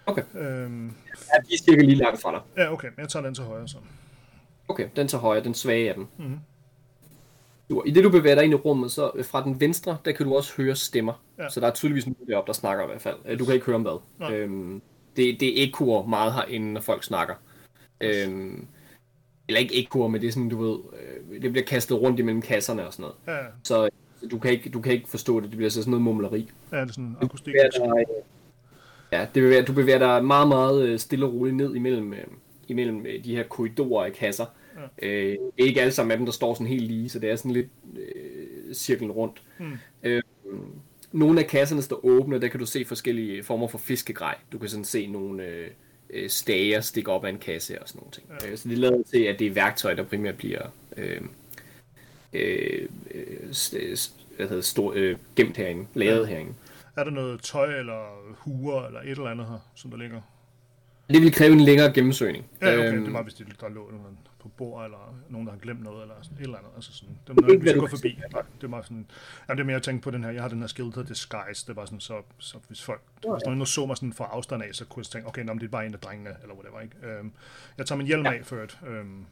Okay. øhm, Ja, de er cirka lige langt fra dig. ja, okay, jeg tager den til højre så. Okay, den til højre, den svage af dem. Mhm. Du, I det du bevæger dig ind i rummet, så øh, fra den venstre, der kan du også høre stemmer. Ja. Så der er tydeligvis nogen deroppe, der snakker i hvert fald. Øh, Du kan ikke høre om hvad. Nej. Øhm, det, det ekkoer meget herinde, når folk snakker. Øhm, eller ikke ekkoer, men det er sådan, du ved, øh, det bliver kastet rundt imellem kasserne og sådan noget. Ja, Så du kan ikke, du kan ikke forstå det, det bliver så sådan noget mumleri. ja, det er sådan Du akustik. bevæger dig, øh, ja, det bevæger, du bevæger dig meget, meget øh, stille og roligt ned imellem, øh, imellem øh, de her korridorer af kasser. Ja. Øh, ikke alle sammen af dem, der står sådan helt lige, så det er sådan lidt øh, cirklen rundt. Mm. Øh, nogle af kasserne står åbne, der kan du se forskellige former for fiskegrej. Du kan sådan se nogle øh, øh, stager stikke op af en kasse og sådan nogle ting. Ja. Øh, så det lader til, at det er værktøj, der primært bliver øh, øh, øh, st- st- hvad hedder, stor, øh, gemt herinde, lavet ja. herinde. Er der noget tøj eller huer eller et eller andet her, som der ligger? Det vil kræve en længere gennemsøgning. Ja, okay, Øhm, det var hvis det, der lå noget på bord, eller nogen, der har glemt noget, eller sådan et eller andet. Altså sådan, noget, Ikke, vi hvad skal du gå kan forbi. Det var sådan, jamen, det er mere at tænke på den her, jeg har den her skill, der hedder Disguise, det var sådan, så, så hvis folk, hvis nogen så mig sådan fra afstand af, så kunne jeg tænke, okay, nå, det er bare en af drengene, eller whatever, ikke? Øhm, jeg tager min hjelm af før, øhm,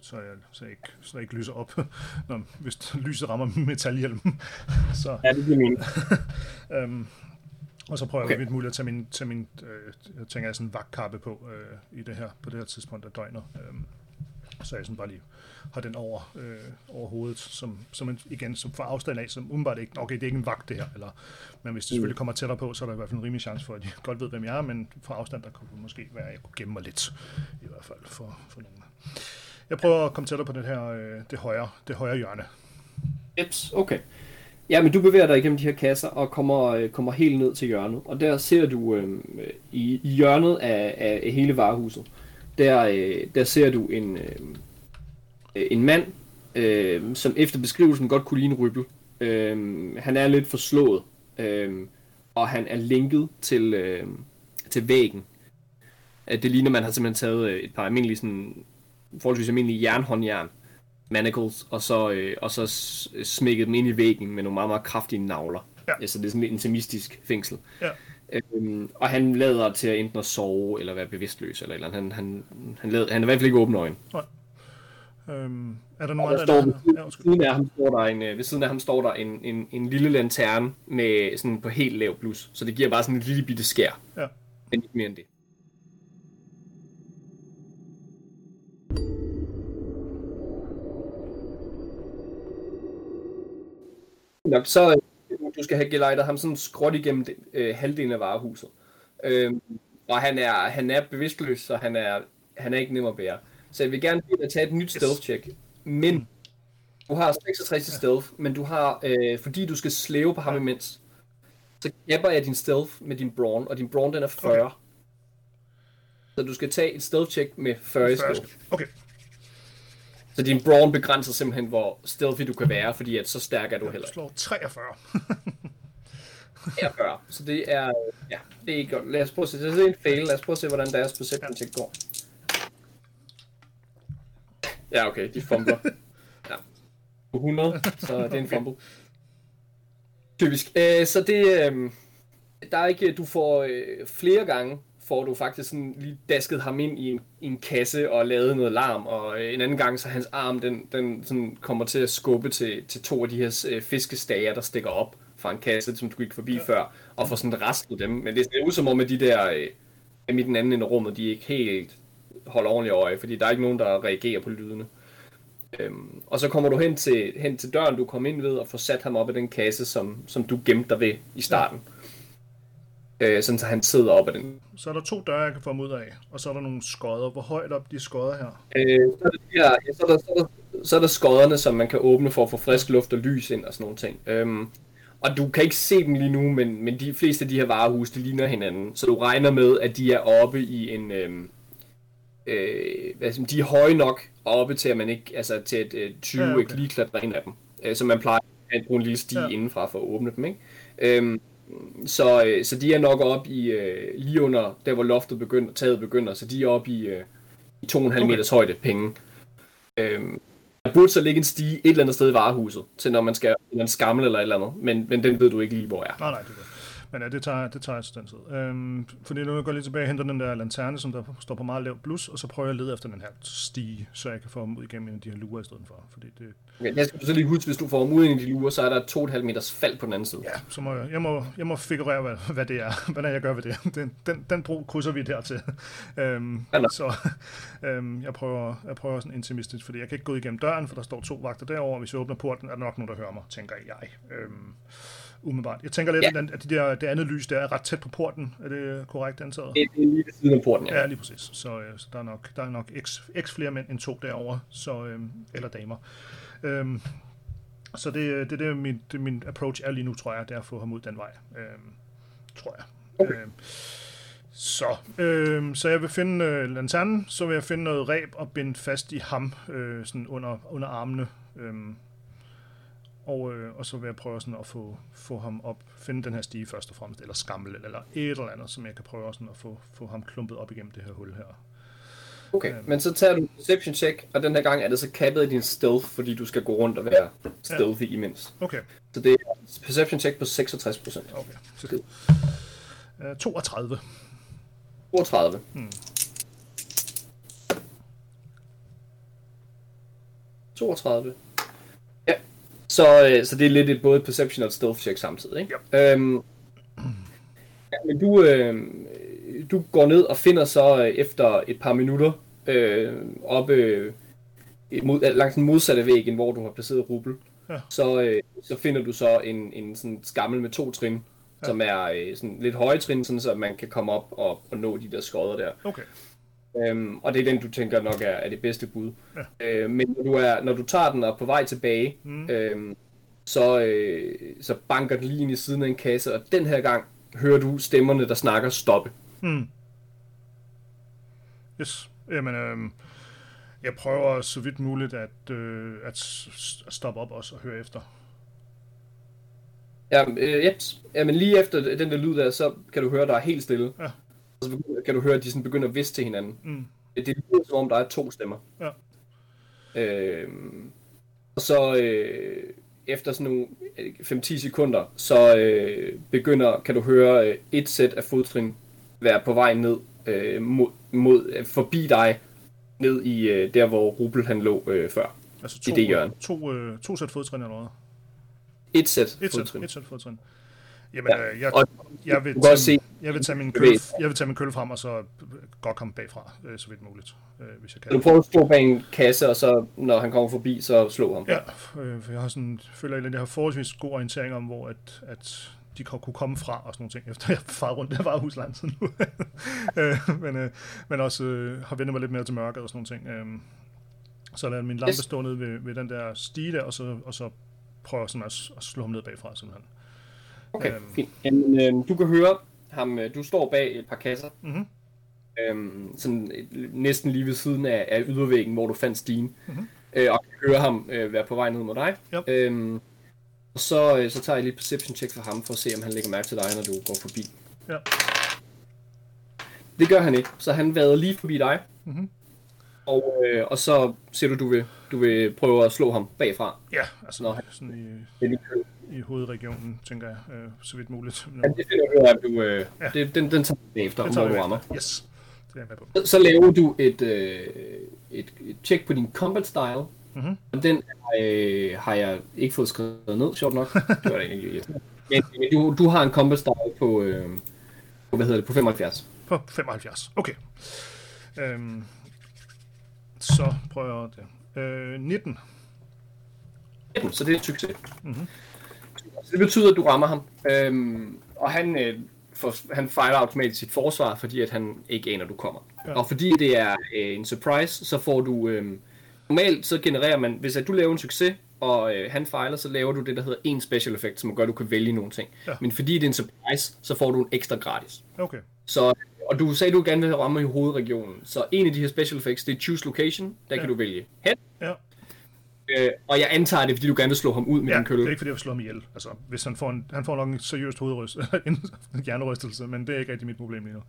så jeg, så jeg ikke, så jeg ikke lyser op, når, hvis lyset rammer metalhjelmen. så, Ja, det bliver min. Øhm, og så prøver Okay. jeg vidt muligt at tage min, tage min øh, jeg tænker jeg sådan en vagtkappe på øh, i det her, på det her tidspunkt af døgnet. Øhm, så jeg sådan bare lige har den over, øh, over hovedet, som, som en, igen, som for afstand af, som umiddelbart ikke, okay, det er ikke en vagt det her, eller, men hvis det selvfølgelig kommer tættere på, så er der i hvert fald en rimelig chance for, at de godt ved, hvem jeg er, men fra afstand, der kunne måske være, at jeg kunne gemme mig lidt, i hvert fald for, for nogen. Jeg prøver at komme tættere på det her, øh, det højre, det højre hjørne. Eps, okay. Ja, men du bevæger dig igennem de her kasser og kommer, øh, kommer helt ned til hjørnet. Og der ser du øh, i, i hjørnet af, af, af hele varehuset, der, øh, der ser du en, øh, en mand, øh, som efter beskrivelsen godt kunne ligne Rybel. Øh, han er lidt forslået, øh, og han er linket til, øh, til væggen. Det ligner, man har simpelthen taget øh, et par almindelige, sådan, forholdsvis almindelige jernhåndjern, manacles, og så, øh, og så smækket dem ind i væggen med nogle meget, meget kraftige navler. Ja. Ja. Så det er sådan lidt intimistisk fængsel. Ja. Øhm, og han lader til at enten at sove eller være bevidstløs eller eller andet. Han, han, han, lader, han er i hvert fald ikke åbne øjne. Øhm, er der Og nogen der der- siden af ham står der en, øh, ved siden af ham står der en, en, en lille lanterne med sådan på helt lav blus. Så det giver bare sådan en lille bitte skær. Ja. Men ikke mere end det. Nok, så du skal have gelejtet ham sådan skråt igennem øh, halvdelen af varehuset. Øhm, og han er, han er bevidstløs, så han er, han er ikke nem at bære. Så jeg vil gerne bede dig at tage et nyt stealth check. Men du har 66 i stealth, men du har, øh, fordi du skal slæve på ham imens, så kapper jeg din stealth med din brawn, og din brawn den er 40. Okay. Så du skal tage et stealth check med 40 i stealth. Okay, Så din brawn begrænser simpelthen, hvor stealthy du kan være, fordi at så stærk er du heller ikke. slår 43. 43. Så det er, ja, det er ikke godt. Lad os prøve at se, det er en fail. Lad os prøve at se, hvordan deres perception check går. Ja, okay, de fumbler. Ja. 100, så det er en fumble. Typisk. Øh, så det, øh, der er ikke, du får øh, flere gange, får du faktisk sådan lige dasket ham ind i en, i en kasse og lavet noget larm, og øh, en anden gang, så hans arm, den, den sådan kommer til at skubbe til, til to af de her øh, fiskestager, der stikker op fra en kasse, som du gik forbi ja. før, og får sådan rastet dem. Men det ser ud som om, at de der, øh, dem i den anden ende af rummet, de er ikke helt holder ordentligt øje, fordi der er ikke nogen, der reagerer på lydene. Øhm, og så kommer du hen til, hen til døren, du kom ind ved, og får sat ham op i den kasse, som, som du gemte dig ved i starten. Ja. Øh, sådan så han sidder op ad den. Så er der to døre, jeg kan få ud af, og så er der nogle skodder. Hvor højt op de skodder her? Øh, så, er der, ja, så, er der, så, er der, så er der skodderne, som man kan åbne for at få frisk luft og lys ind og sådan nogle ting. Øhm, og du kan ikke se dem lige nu, men, men de fleste af de her varehus, de ligner hinanden. Så du regner med, at de er oppe i en... Øhm, øh, man, de er høje nok oppe til, at man ikke, altså til at øh, 20 Ja, okay. ikke lige klatrer ind af dem. Øh, så man plejer at bruge en lille sti ja. indenfra for at åbne dem, ikke? Øhm, så, øh, så de er nok oppe i, øh, lige under, der hvor loftet begynder, taget begynder, så de er oppe i, øh, i 2,5 Okay. meters højde penge. Øhm, der burde så ligge en stige et eller andet sted i varehuset, til når man skal en skammel eller et eller andet, men, men den ved du ikke lige, hvor er. Nej, nej, det er. Men ja, det tager, det tager jeg til den tid. Øhm, fordi nu går jeg lige tilbage og henter den der lanterne, som der står på meget lavt blus, og så prøver jeg at lede efter den her stige, så jeg kan få ham ud igennem en af de her lurer i stedet for. Fordi det, Okay, jeg skal så lige huske, hvis du får ham ud i de lurer, så er der 2,5 meters fald på den anden side. ja, så må jeg, jeg, må, jeg må figurere, hvad, hvad det er, hvad jeg gør ved det. Den, den, den bro krydser vi dertil. Øhm, Ja, så øhm, jeg prøver, jeg prøver sådan intimistisk, fordi jeg kan ikke gå igennem døren, for der står to vagter derovre. Hvis jeg åbner porten, er der nok nogen, der hører mig, tænker jeg. Øhm, umiddelbart. Jeg tænker lidt, Ja. at de der, det andet lys, der er ret tæt på porten. Er det korrekt antaget? Det det er lige ved siden af porten, ja. Ja, lige præcis. Så, øh, så der er nok, der er nok x, x flere mænd end to derovre, så, øh, eller damer. Øhm, så det, det, det, min, det min approach er lige nu, tror jeg, det er at få ham ud den vej. Øhm, tror jeg. Okay. Øhm, så, øhm, så jeg vil finde øh, lanternen, så vil jeg finde noget ræb og binde fast i ham, øh, sådan under, under armene. Øhm, og, øh, og så vil jeg prøve sådan at få, få ham op, finde den her stige først og fremmest, eller skammel, eller et eller andet, som jeg kan prøve sådan at få, få ham klumpet op igennem det her hul her. Okay, men så tager du perception check, og den her gang er det så kappet i din stealth, fordi du skal gå rundt og være stealthy imens. Okay, Så det er perception check på 66%. okay. Så, øh, 32. 32. Hmm. 32. Så, øh, så det er lidt et, både perception og stealth check samtidig, ikke? Øhm, ja, men du, øh, du går ned og finder så øh, efter et par minutter øh, oppe øh, mod, øh, langs den modsatte væg, end hvor du har placeret Rubel. Ja. Så, øh, så finder du så en, en sådan skammel med to trin, ja. som er øh, sådan lidt høje trin, sådan så man kan komme op og, og nå de der skodder der. Okay. Øhm, og det er den, du tænker nok er, er det bedste bud. Ja. Øh, men når du, er, når du tager den og er på vej tilbage, Mm. øhm, så, øh, så banker den lige ind i siden af en kasse, og den her gang hører du stemmerne, der snakker stoppe. Hmm. Yes. Jamen, øh, jeg prøver så vidt muligt at, øh, at stoppe op også og høre efter. Ja, øh, yep. Jamen lige efter den der lyd der, så kan du høre, der er helt stille. Ja. Så begynder- kan du høre, at de sådan begynder at viske til hinanden. Mm. Det, det lyder som om, der er to stemmer. Ja. Øhm, og så, øh, efter sådan nogle øh, 5-10 sekunder, så øh, begynder, kan du høre øh, et sæt af fodtrin være på vej ned øh, mod, mod, øh, forbi dig, ned i øh, der, hvor Rubel han lå øh, før. Altså I to, det hjørne. to, øh, to sæt fodtrin eller noget? Et sæt Et sæt, fodtrin. et sæt fodtrin. Jamen, Ja, øh, jeg, og jeg, vil du tage, se- jeg, vil tage min køl, jeg vil tage min køl frem, og så godt komme bagfra, øh, så vidt muligt, øh, hvis jeg Du kan. prøver at stå bag en kasse, og så når han kommer forbi, så slå ham. Ja, øh, for jeg har sådan, føler jeg, at jeg har forholdsvis god orientering om, hvor at, at de kunne komme fra og sådan nogle ting, efter jeg faret rundt der var husland siden nu. øh, men, øh, men også øh, har vendt mig lidt mere til mørket og sådan nogle ting. Øh, så lader min lampe stå nede ved, ved den der stige der, og så, og så prøver jeg sådan at, at slå ham ned bagfra simpelthen. Okay, Øhm. fint. Jamen, øh, du kan høre ham, øh, du står bag et par kasser, Mhm. øhm, sådan øh, næsten lige ved siden af, af ydervæggen, hvor du fandt Stine, Mhm. øh, og kan høre ham øh, være på vej ned mod dig. Yep. Øhm, og så, øh, så tager jeg lige perception check for ham, for at se, om han lægger mærke til dig, når du går forbi. Ja. Det gør han ikke, så han vader lige forbi dig. Mhm. Og, øh, og så siger du, du vil, du vil prøve at slå ham bagfra. Ja, altså Nå. sådan i, I hovedregionen, tænker jeg, øh, så vidt muligt. Ja, det finder du ud af, du, øh, Ja. det, den, den tager du efter, hvor tager du rammer. Yes, det er jeg med på. Så, så laver du et, øh, et, et check på din combat style. Mhm. Og den øh, har jeg ikke fået skrevet ned, sjovt nok. Det var da egentlig. Men, du, du har en combat style på, øh, på, hvad hedder det, på 75. På 75. Okay. Øhm, så prøver jeg det. Øh, 19. Så det er en succes. Mhm. Det betyder, at du rammer ham. Øhm, og han, øh, for, han fejler automatisk sit forsvar, fordi at han ikke aner, du kommer. Ja. Ja. Og fordi det er øh, en surprise, så får du... Øh, normalt så genererer man, hvis at du laver en succes, og øh, han fejler, så laver du det, der hedder en special effect, som gør, at du kan vælge nogle ting. Ja. Men fordi det er en surprise, så får du en ekstra gratis. Okay. Så, og du sagde, at du gerne vil ramme i hovedregionen. Så en af de her special effects, det er choose location. Der Ja. kan du vælge head. Ja. Øh, og jeg antager det, fordi du gerne vil slå ham ud med Ja, din det kølle. er ikke fordi, jeg vil slå ham ihjel. Altså, hvis han får, en, han får nok en seriøst hovedryst, en hjernerystelse, men det er ikke rigtig mit problem lige nu.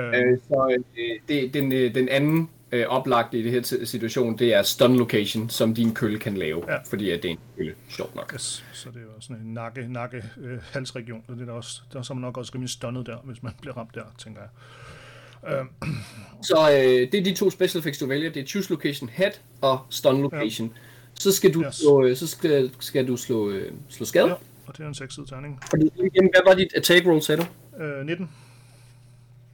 Øh, Øh, så øh, det, den, øh, den anden øh, oplagte i det her ti- situation, det er stun location, som din kølle kan lave, Ja. fordi at det er en kølle, sjovt nok. yes, så det er jo sådan en nakke, nakke øh, halsregion, og det er der også, der er så er man nok også rimelig stunnet der, hvis man bliver ramt der, tænker jeg. Øh, Så øh, det er de to special effects, du vælger. Det er choose location head og stun location. Ja. Så skal du Yes. slå, øh, så skal, skal du slå, øh, slå skade. ja, og det er en 6 terning. Fordi, igen, hvad var dit attack roll, sagde du? Øh, 19.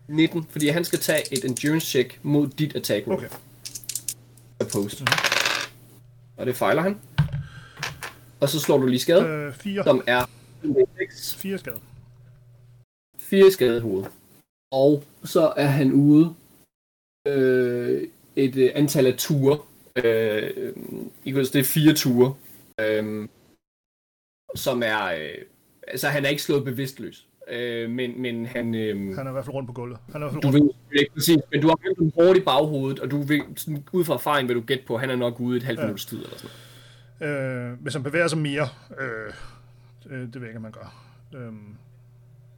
19, fordi han skal tage et endurance check mod dit attack roll. Okay. Opposed. Og det fejler han. Og så slår du lige skade, Øh, 4. som er 6. 4 skade. 4 skade i hovedet. Og så er han ude øh, et øh, antal af ture. Øh, ved, det er fire ture. Øh, som er... Øh, altså, han er ikke slået bevidstløs. Øh, men, men han... Øh, Han er i hvert fald rundt på gulvet. Han er i hvert du fald rundt. ved ikke præcis, men du har ramt ham hårdt i baghovedet, og du vil, sådan, ud fra erfaring vil du gætte på, at han er nok ude et halvt Ja. ja. minuts tid eller sådan noget. Øh, hvis han bevæger sig mere, øh, øh, det ved jeg ikke, man gør. Øh,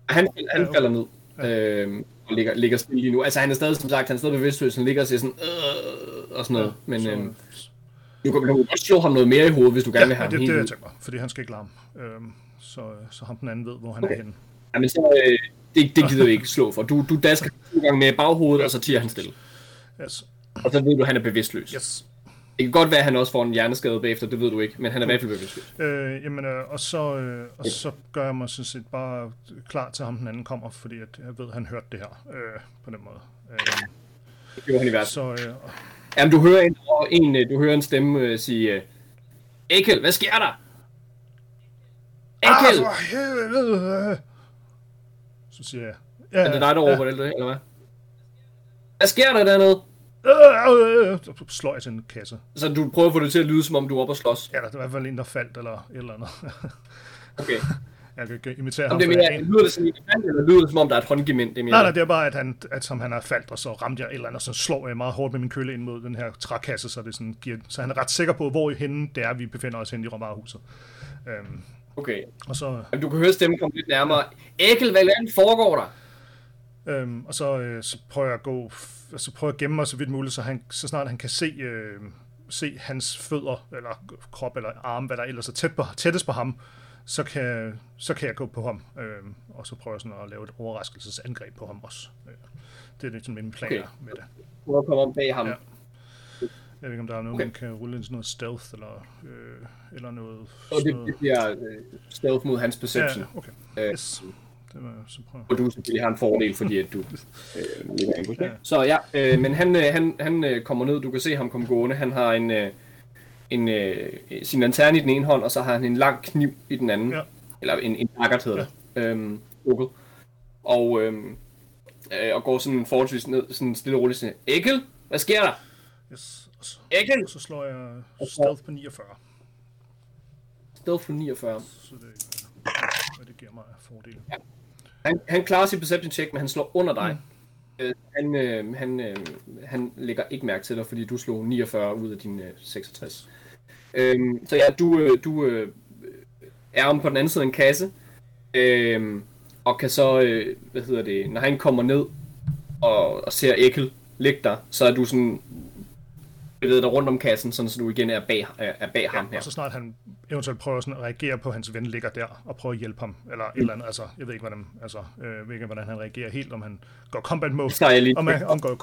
Han, han Ja, falder ned. Øh, og ligger, ligger stille lige nu. Altså han er stadig, som sagt, han er stadig bevidstløs, han ligger og siger sådan, øh, og sådan noget. Men så, øh, du, kan, du kan godt slå ham noget mere i hovedet, hvis du gerne vil ja, have det, ham det, det helt er jeg ud. tænker mig, fordi han skal ikke larme. Øh, så, så ham den anden ved, hvor han Okay. er henne. Ja, men så, øh, det, det gider vi ikke slå for. Du, du dasker to gange med baghovedet, og så tiger han stille. Yes. Og så ved du, at han er bevidstløs. yes. Det kan godt være, at han også får en hjerneskade bagefter, det ved du ikke, men han er i hvert fald bevidstløs. Øh, jamen, øh, og, så, øh, og så gør jeg mig sådan set bare klar til, at ham den anden kommer, fordi at jeg ved, at han hørte det her øh, på den måde. Øh, Det gjorde han i hvert fald. så øh, Jamen, du hører en, en, øh, du hører en stemme øh, sige, øh, Ekel, hvad sker der? ah, Ekel! for helvede! Så siger jeg, ja, Er det dig, der råber det, eller hvad? Hvad sker der dernede? Øh, øh, øh, så slår jeg til en kasse. Så du prøver at få det til at lyde, som om du er oppe og slås. Ja, der er i hvert fald en, der faldt, eller et eller andet. Okay. jeg kan imitere Om ham. det er mere, lyder det som en elefant, eller lyder det som om, der er et håndgemænd? Det er mere Nej, nej, det er bare, at, han, at som han er faldt, og så ramte jeg et eller andet, og så slår jeg meget hårdt med min kølle ind mod den her trækasse, så, det sådan giver, så han er ret sikker på, hvor henne det er, vi befinder os henne i Romarhuset. Øhm, Okay. og så, Jamen, du kan høre stemmen komme lidt nærmere. Ekel, hvad land foregår der? øhm, og så, øh, så prøver jeg at gå, så prøver jeg at gemme mig så vidt muligt, så, han, så snart han kan se, øh, se hans fødder, eller krop, eller arm, hvad der ellers er tæt på, tættest på ham, så kan, så kan jeg gå på ham, øh, og så prøve sådan at lave et overraskelsesangreb på ham også. Øh, det er lidt sådan min plan Okay. med det. Prøv at komme om bag ham. Ja. Jeg ved ikke, om der er noget, Okay. man kan rulle ind sådan noget stealth, eller, øh, eller noget... Og det, noget. det bliver øh, stealth mod hans perception. Ja, okay. Øh, Yes. Det var så prøve. Og du selvfølgelig har en fordel, fordi at du øh, ligger. Ja. Så ja, øh, men han, øh, han, han øh, kommer ned, du kan se ham komme gående. Han har en, øh, en, øh, sin lanterne i den ene hånd, og så har han en lang kniv i den anden. Ja. Eller en, en daggert hedder det. Øhm, lukket. Og, øhm, øh, og går sådan forholdsvis ned, sådan stille og roligt. Sådan, Ekkel, hvad sker der? Yes. Og så, Ekkel! og så slår jeg stealth på 49. Sted for 49. Så det, hvad det giver mig fordel. Han, han klarer sit perception check, men han slår under dig. Mm. Øh, han, øh, han, øh, han lægger ikke mærke til dig, fordi du slog 49 ud af dine øh, 66. Øhm, så ja, du, øh, du øh, er om på den anden side af en kasse, øh, og kan så, øh, hvad hedder det, når han kommer ned og, og ser Ekkel ligge der, så er du sådan bevæget dig rundt om kassen, sådan så du igen er bag, er, bag ham her. Og så snart han eventuelt prøver sådan at reagere på, at hans ven ligger der, og prøver at hjælpe ham, eller et eller andet, altså, jeg ved ikke, hvordan, altså, øh, ved ikke, hvordan han reagerer helt, om han går combat mode, om han, om går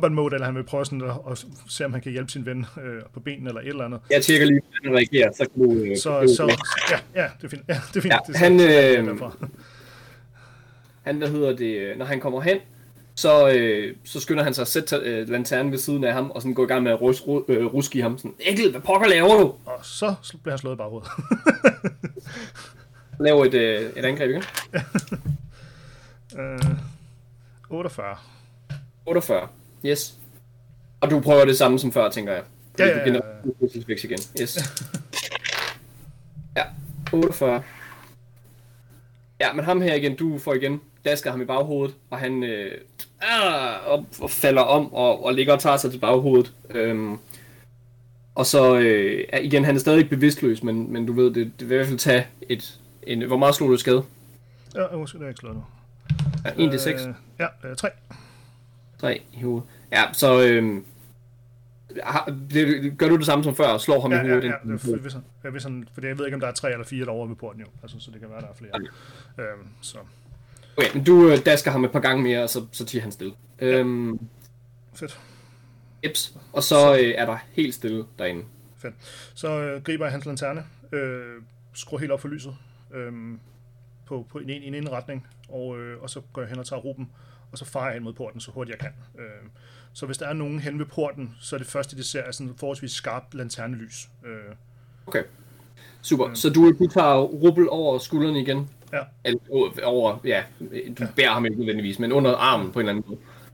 combat mode, eller han vil prøve sådan at, at se, om han kan hjælpe sin ven øh, på benene, eller et eller andet. Jeg tjekker lige, hvordan han reagerer, så kan du... øh, Så, du- så ja, ja, det er fint. Ja, det er fint. Ja, det, han, er øh, derfra. Han, hvad hedder det, når han kommer hen, så, øh, så skynder han sig at sætte øh, lanternen ved siden af ham, og sådan går i gang med at rus, ru, øh, ruske i ham. Sådan, Ekkel, hvad pokker laver du? Og så bliver han slået i baghovedet. Laver et, øh, et angreb igen. øh, 48. 48. Yes. Og du prøver det samme som før, tænker jeg. Fordi Ja, ja, Du ja, crucifix igen. Yes. ja, 48. Ja, men ham her igen, du får igen dasker ham i baghovedet, og han øh, ah, og, og falder om og, og ligger og tager sig til baghovedet. Øhm, og så øh, igen, han er stadig bevidstløs, men, men du ved, det, det vil i hvert fald tage et... En, hvor meget slog du skade? Ja, jeg måske, det er ikke slået nu. Ja, 1 til 6. Øh, ja, øh, 3. 3 i hovedet. Ja, så øh, har, det, gør du det samme som før, og slår ham Ja, i ja, hovedet? ja, hvis, han, ja, hvis han, for jeg ved ikke, om der er tre eller fire derovre ved porten jo. Altså, så det kan være, der er flere. Øhm, så Okay, men du øh, dasker ham et par gange mere, og så, så tiger han stille. Ja. Øhm, fedt. Eps. Og så øh, er der helt stille derinde. fedt. Så øh, griber jeg hans lanterne, øh, skruer helt op for lyset øh, på, på en, en anden retning, og, øh, og så går jeg hen og tager Ruben, og så farer jeg hen mod porten så hurtigt jeg kan. Øh, så hvis der er nogen hen ved porten, så er det første, de ser, er sådan forholdsvis skarpt lanternelys. Øh, Okay. Super. Så du, du tager rubbel over skulderen igen? ja, Eller over, ja, du bærer ham ikke nødvendigvis, men under armen på en eller anden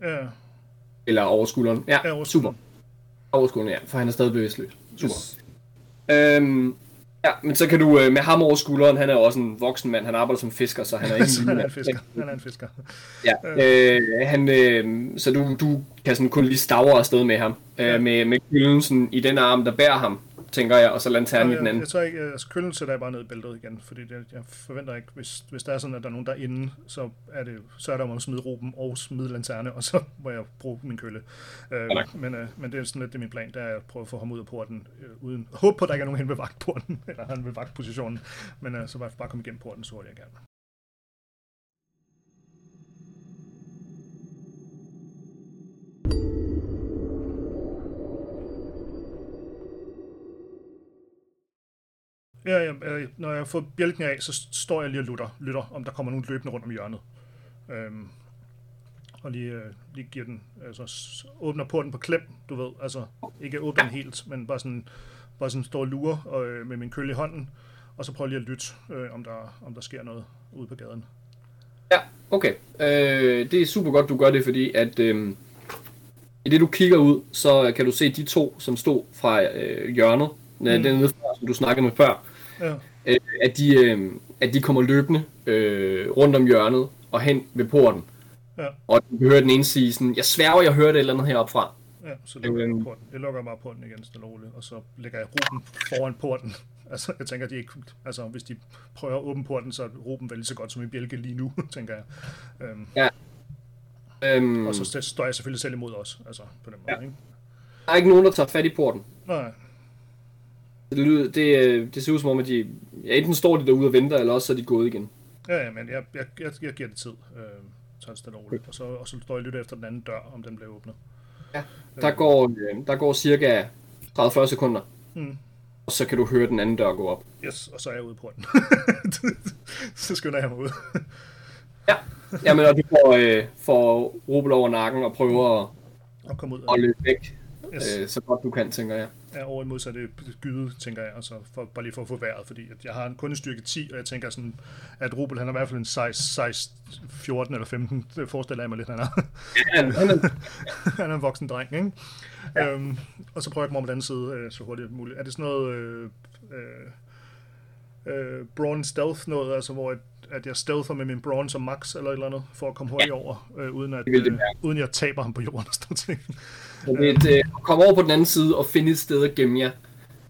måde. ja, Eller over skulderen. Ja, ja over super. skulderen. Over skulderen, ja, for han er stadig bevidstløs. Super. Yes. Øhm, ja, men så kan du øh, med ham over skulderen, han er også en voksen mand, han arbejder som fisker, så han er ikke Så han er en fisker. Han er en fisker. Ja, øh, han, øh, så du, du kan sådan kun lige stavre afsted med ham, øh, med, med kylden sådan i den arm, der bærer ham, tænker jeg, og så lanternen i den anden. jeg tror ikke, altså køllen sætter jeg bare ned i bæltet igen, fordi det, jeg forventer ikke, hvis, hvis der er sådan, at der er nogen der er inde, så er, det, så er der om at smide råben og smide lanterne, og så må jeg bruge min kølle. Øh, tak. men, øh, men det er sådan lidt det er min plan, det er at prøve at få ham ud af porten, øh, uden håb på, at der ikke er nogen hen ved vagtporten, eller han ved vagtpositionen, men øh, så bare, bare komme igennem porten, så hurtigt jeg gerne. Ja, ja, når jeg fået bjælken af, så står jeg lige og lytter, lytter om der kommer nogen løbende rundt om hjørnet. Øhm, og lige, øh, lige giver den, altså åbner porten på klem, du ved, altså ikke åbner den helt, men bare sådan, bare sådan står og lurer øh, med min kølle i hånden, og så prøver lige at lytte, øh, om, der, om der sker noget ude på gaden. Ja, okay. Øh, det er super godt, du gør det, fordi at øh, i det du kigger ud, så kan du se de to, som stod fra øh, hjørnet, mm. den nede fra, som du snakkede med før, Ja, øh, at, de, øh, at de kommer løbende øh, rundt om hjørnet og hen ved porten. Ja. Og du kan høre den ene sige sådan, jeg sværger, jeg hørte et eller andet heroppe fra. ja så lukker jeg Øhm. porten. Jeg lukker bare porten igen, stille og roligt, og så lægger jeg Ruben foran porten. Altså, jeg tænker, de ikke, altså, hvis de prøver at åbne porten, så er Ruben vel lige så godt som en bjælke lige nu, tænker jeg. Øhm, Øhm, Og så st- står jeg selvfølgelig selv imod os, altså på den måde, Ja. ikke? Der er ikke nogen, der tager fat i porten. Nej. Det, lyder, det, øh, det ser ud som om, at de ja, enten står de derude og venter, eller også så er de gået igen. Ja, ja, men jeg, jeg, jeg, jeg giver det tid. Øh, det stille og roligt. Og så, og så står jeg og lytter efter den anden dør, om den bliver åbnet. Der går, øh, der går cirka 30-40 sekunder, Mm. og så kan du høre den anden dør gå op. Yes, og så er jeg ude på den. så skynder jeg mig ud. Ja, Jamen, og du får, øh, får rubel over nakken og prøver at, og komme ud at af løbe væk, yes. øh, så godt du kan, tænker jeg. Er over i modsatte gyde, tænker jeg, og så for, bare lige for at få vejret, fordi at jeg har en kun en styrke 10, og jeg tænker sådan, at Rubel han er i hvert fald en 16, 16 14 eller 15, det forestiller jeg mig lidt, han er. Han, er, er en voksen dreng, ikke? Ja. Øhm, og så prøver jeg at komme om den anden side øh, så hurtigt som muligt. Er det sådan noget øh, øh, øh, brawn stealth noget, altså hvor at, at jeg stealther med min brawn som max eller et eller andet, for at komme hurtigt ja. over, øh, uden, at, Det det øh, uden jeg taber ham på jorden og sådan ting. et, øh, kom over på den anden side og finde et sted at gemme jer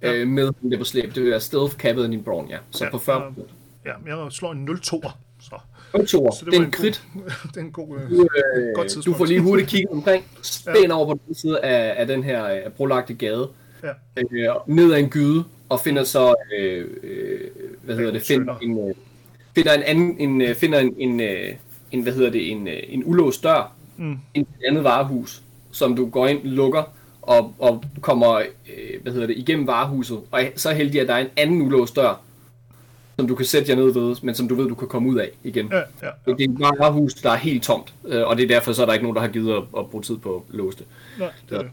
øh, med den der på slæb. Det vil være stealth cappet din brawn, ja. Så Ja, på 40 øh, Ja, jeg slår en 0-2'er, så. og to år. så Det er en krit. Det er en god... Øh, Du, øh, Godt du tidspunkt. får lige hurtigt kigget omkring, spænd over på den side af, af den her øh, brolagte gade, ja. øh, ned ad en gyde, og finder så, øh, øh, hvad hedder det, finder en, finder en anden, en, øh, finder en, en, øh, en, hvad hedder det, en, øh, en ulåst dør, Mm. til et andet varehus, som du går ind, lukker, og, og kommer, hvad hedder det, igennem varehuset, og er så heldig, at der er en anden ulåst dør, som du kan sætte jer ned ved, men som du ved, du kan komme ud af igen. Ja, ja, ja. Det er et varehus, der er helt tomt, og det er derfor, så er der ikke nogen, der har givet at, at bruge tid på at låse det. Nej, det er det.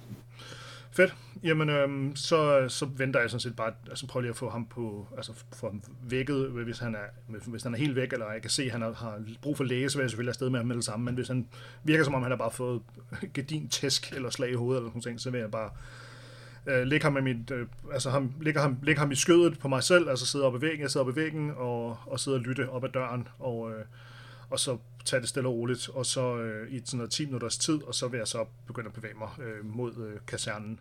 Fedt. Jamen, øhm, så, så venter jeg sådan set bare, altså prøver lige at få ham på, altså få ham vækket, hvis han er, hvis han er helt væk, eller jeg kan se, at han har, har brug for læge, så vil jeg selvfølgelig afsted med ham med det samme, men hvis han virker som om, han har bare fået gedin tæsk eller slag i hovedet eller sådan noget, så vil jeg bare øh, lægge ham, i mit, øh, altså ham, lægge, ham, lægge ham i skødet på mig selv, altså sidde op i væggen, jeg sidder op i væggen, og, og sidde og lytte op ad døren, og, øh, og så tage det stille og roligt, og så øh, i sådan noget 10 minutters tid, og så vil jeg så begynde at bevæge mig øh, mod øh, kasernen.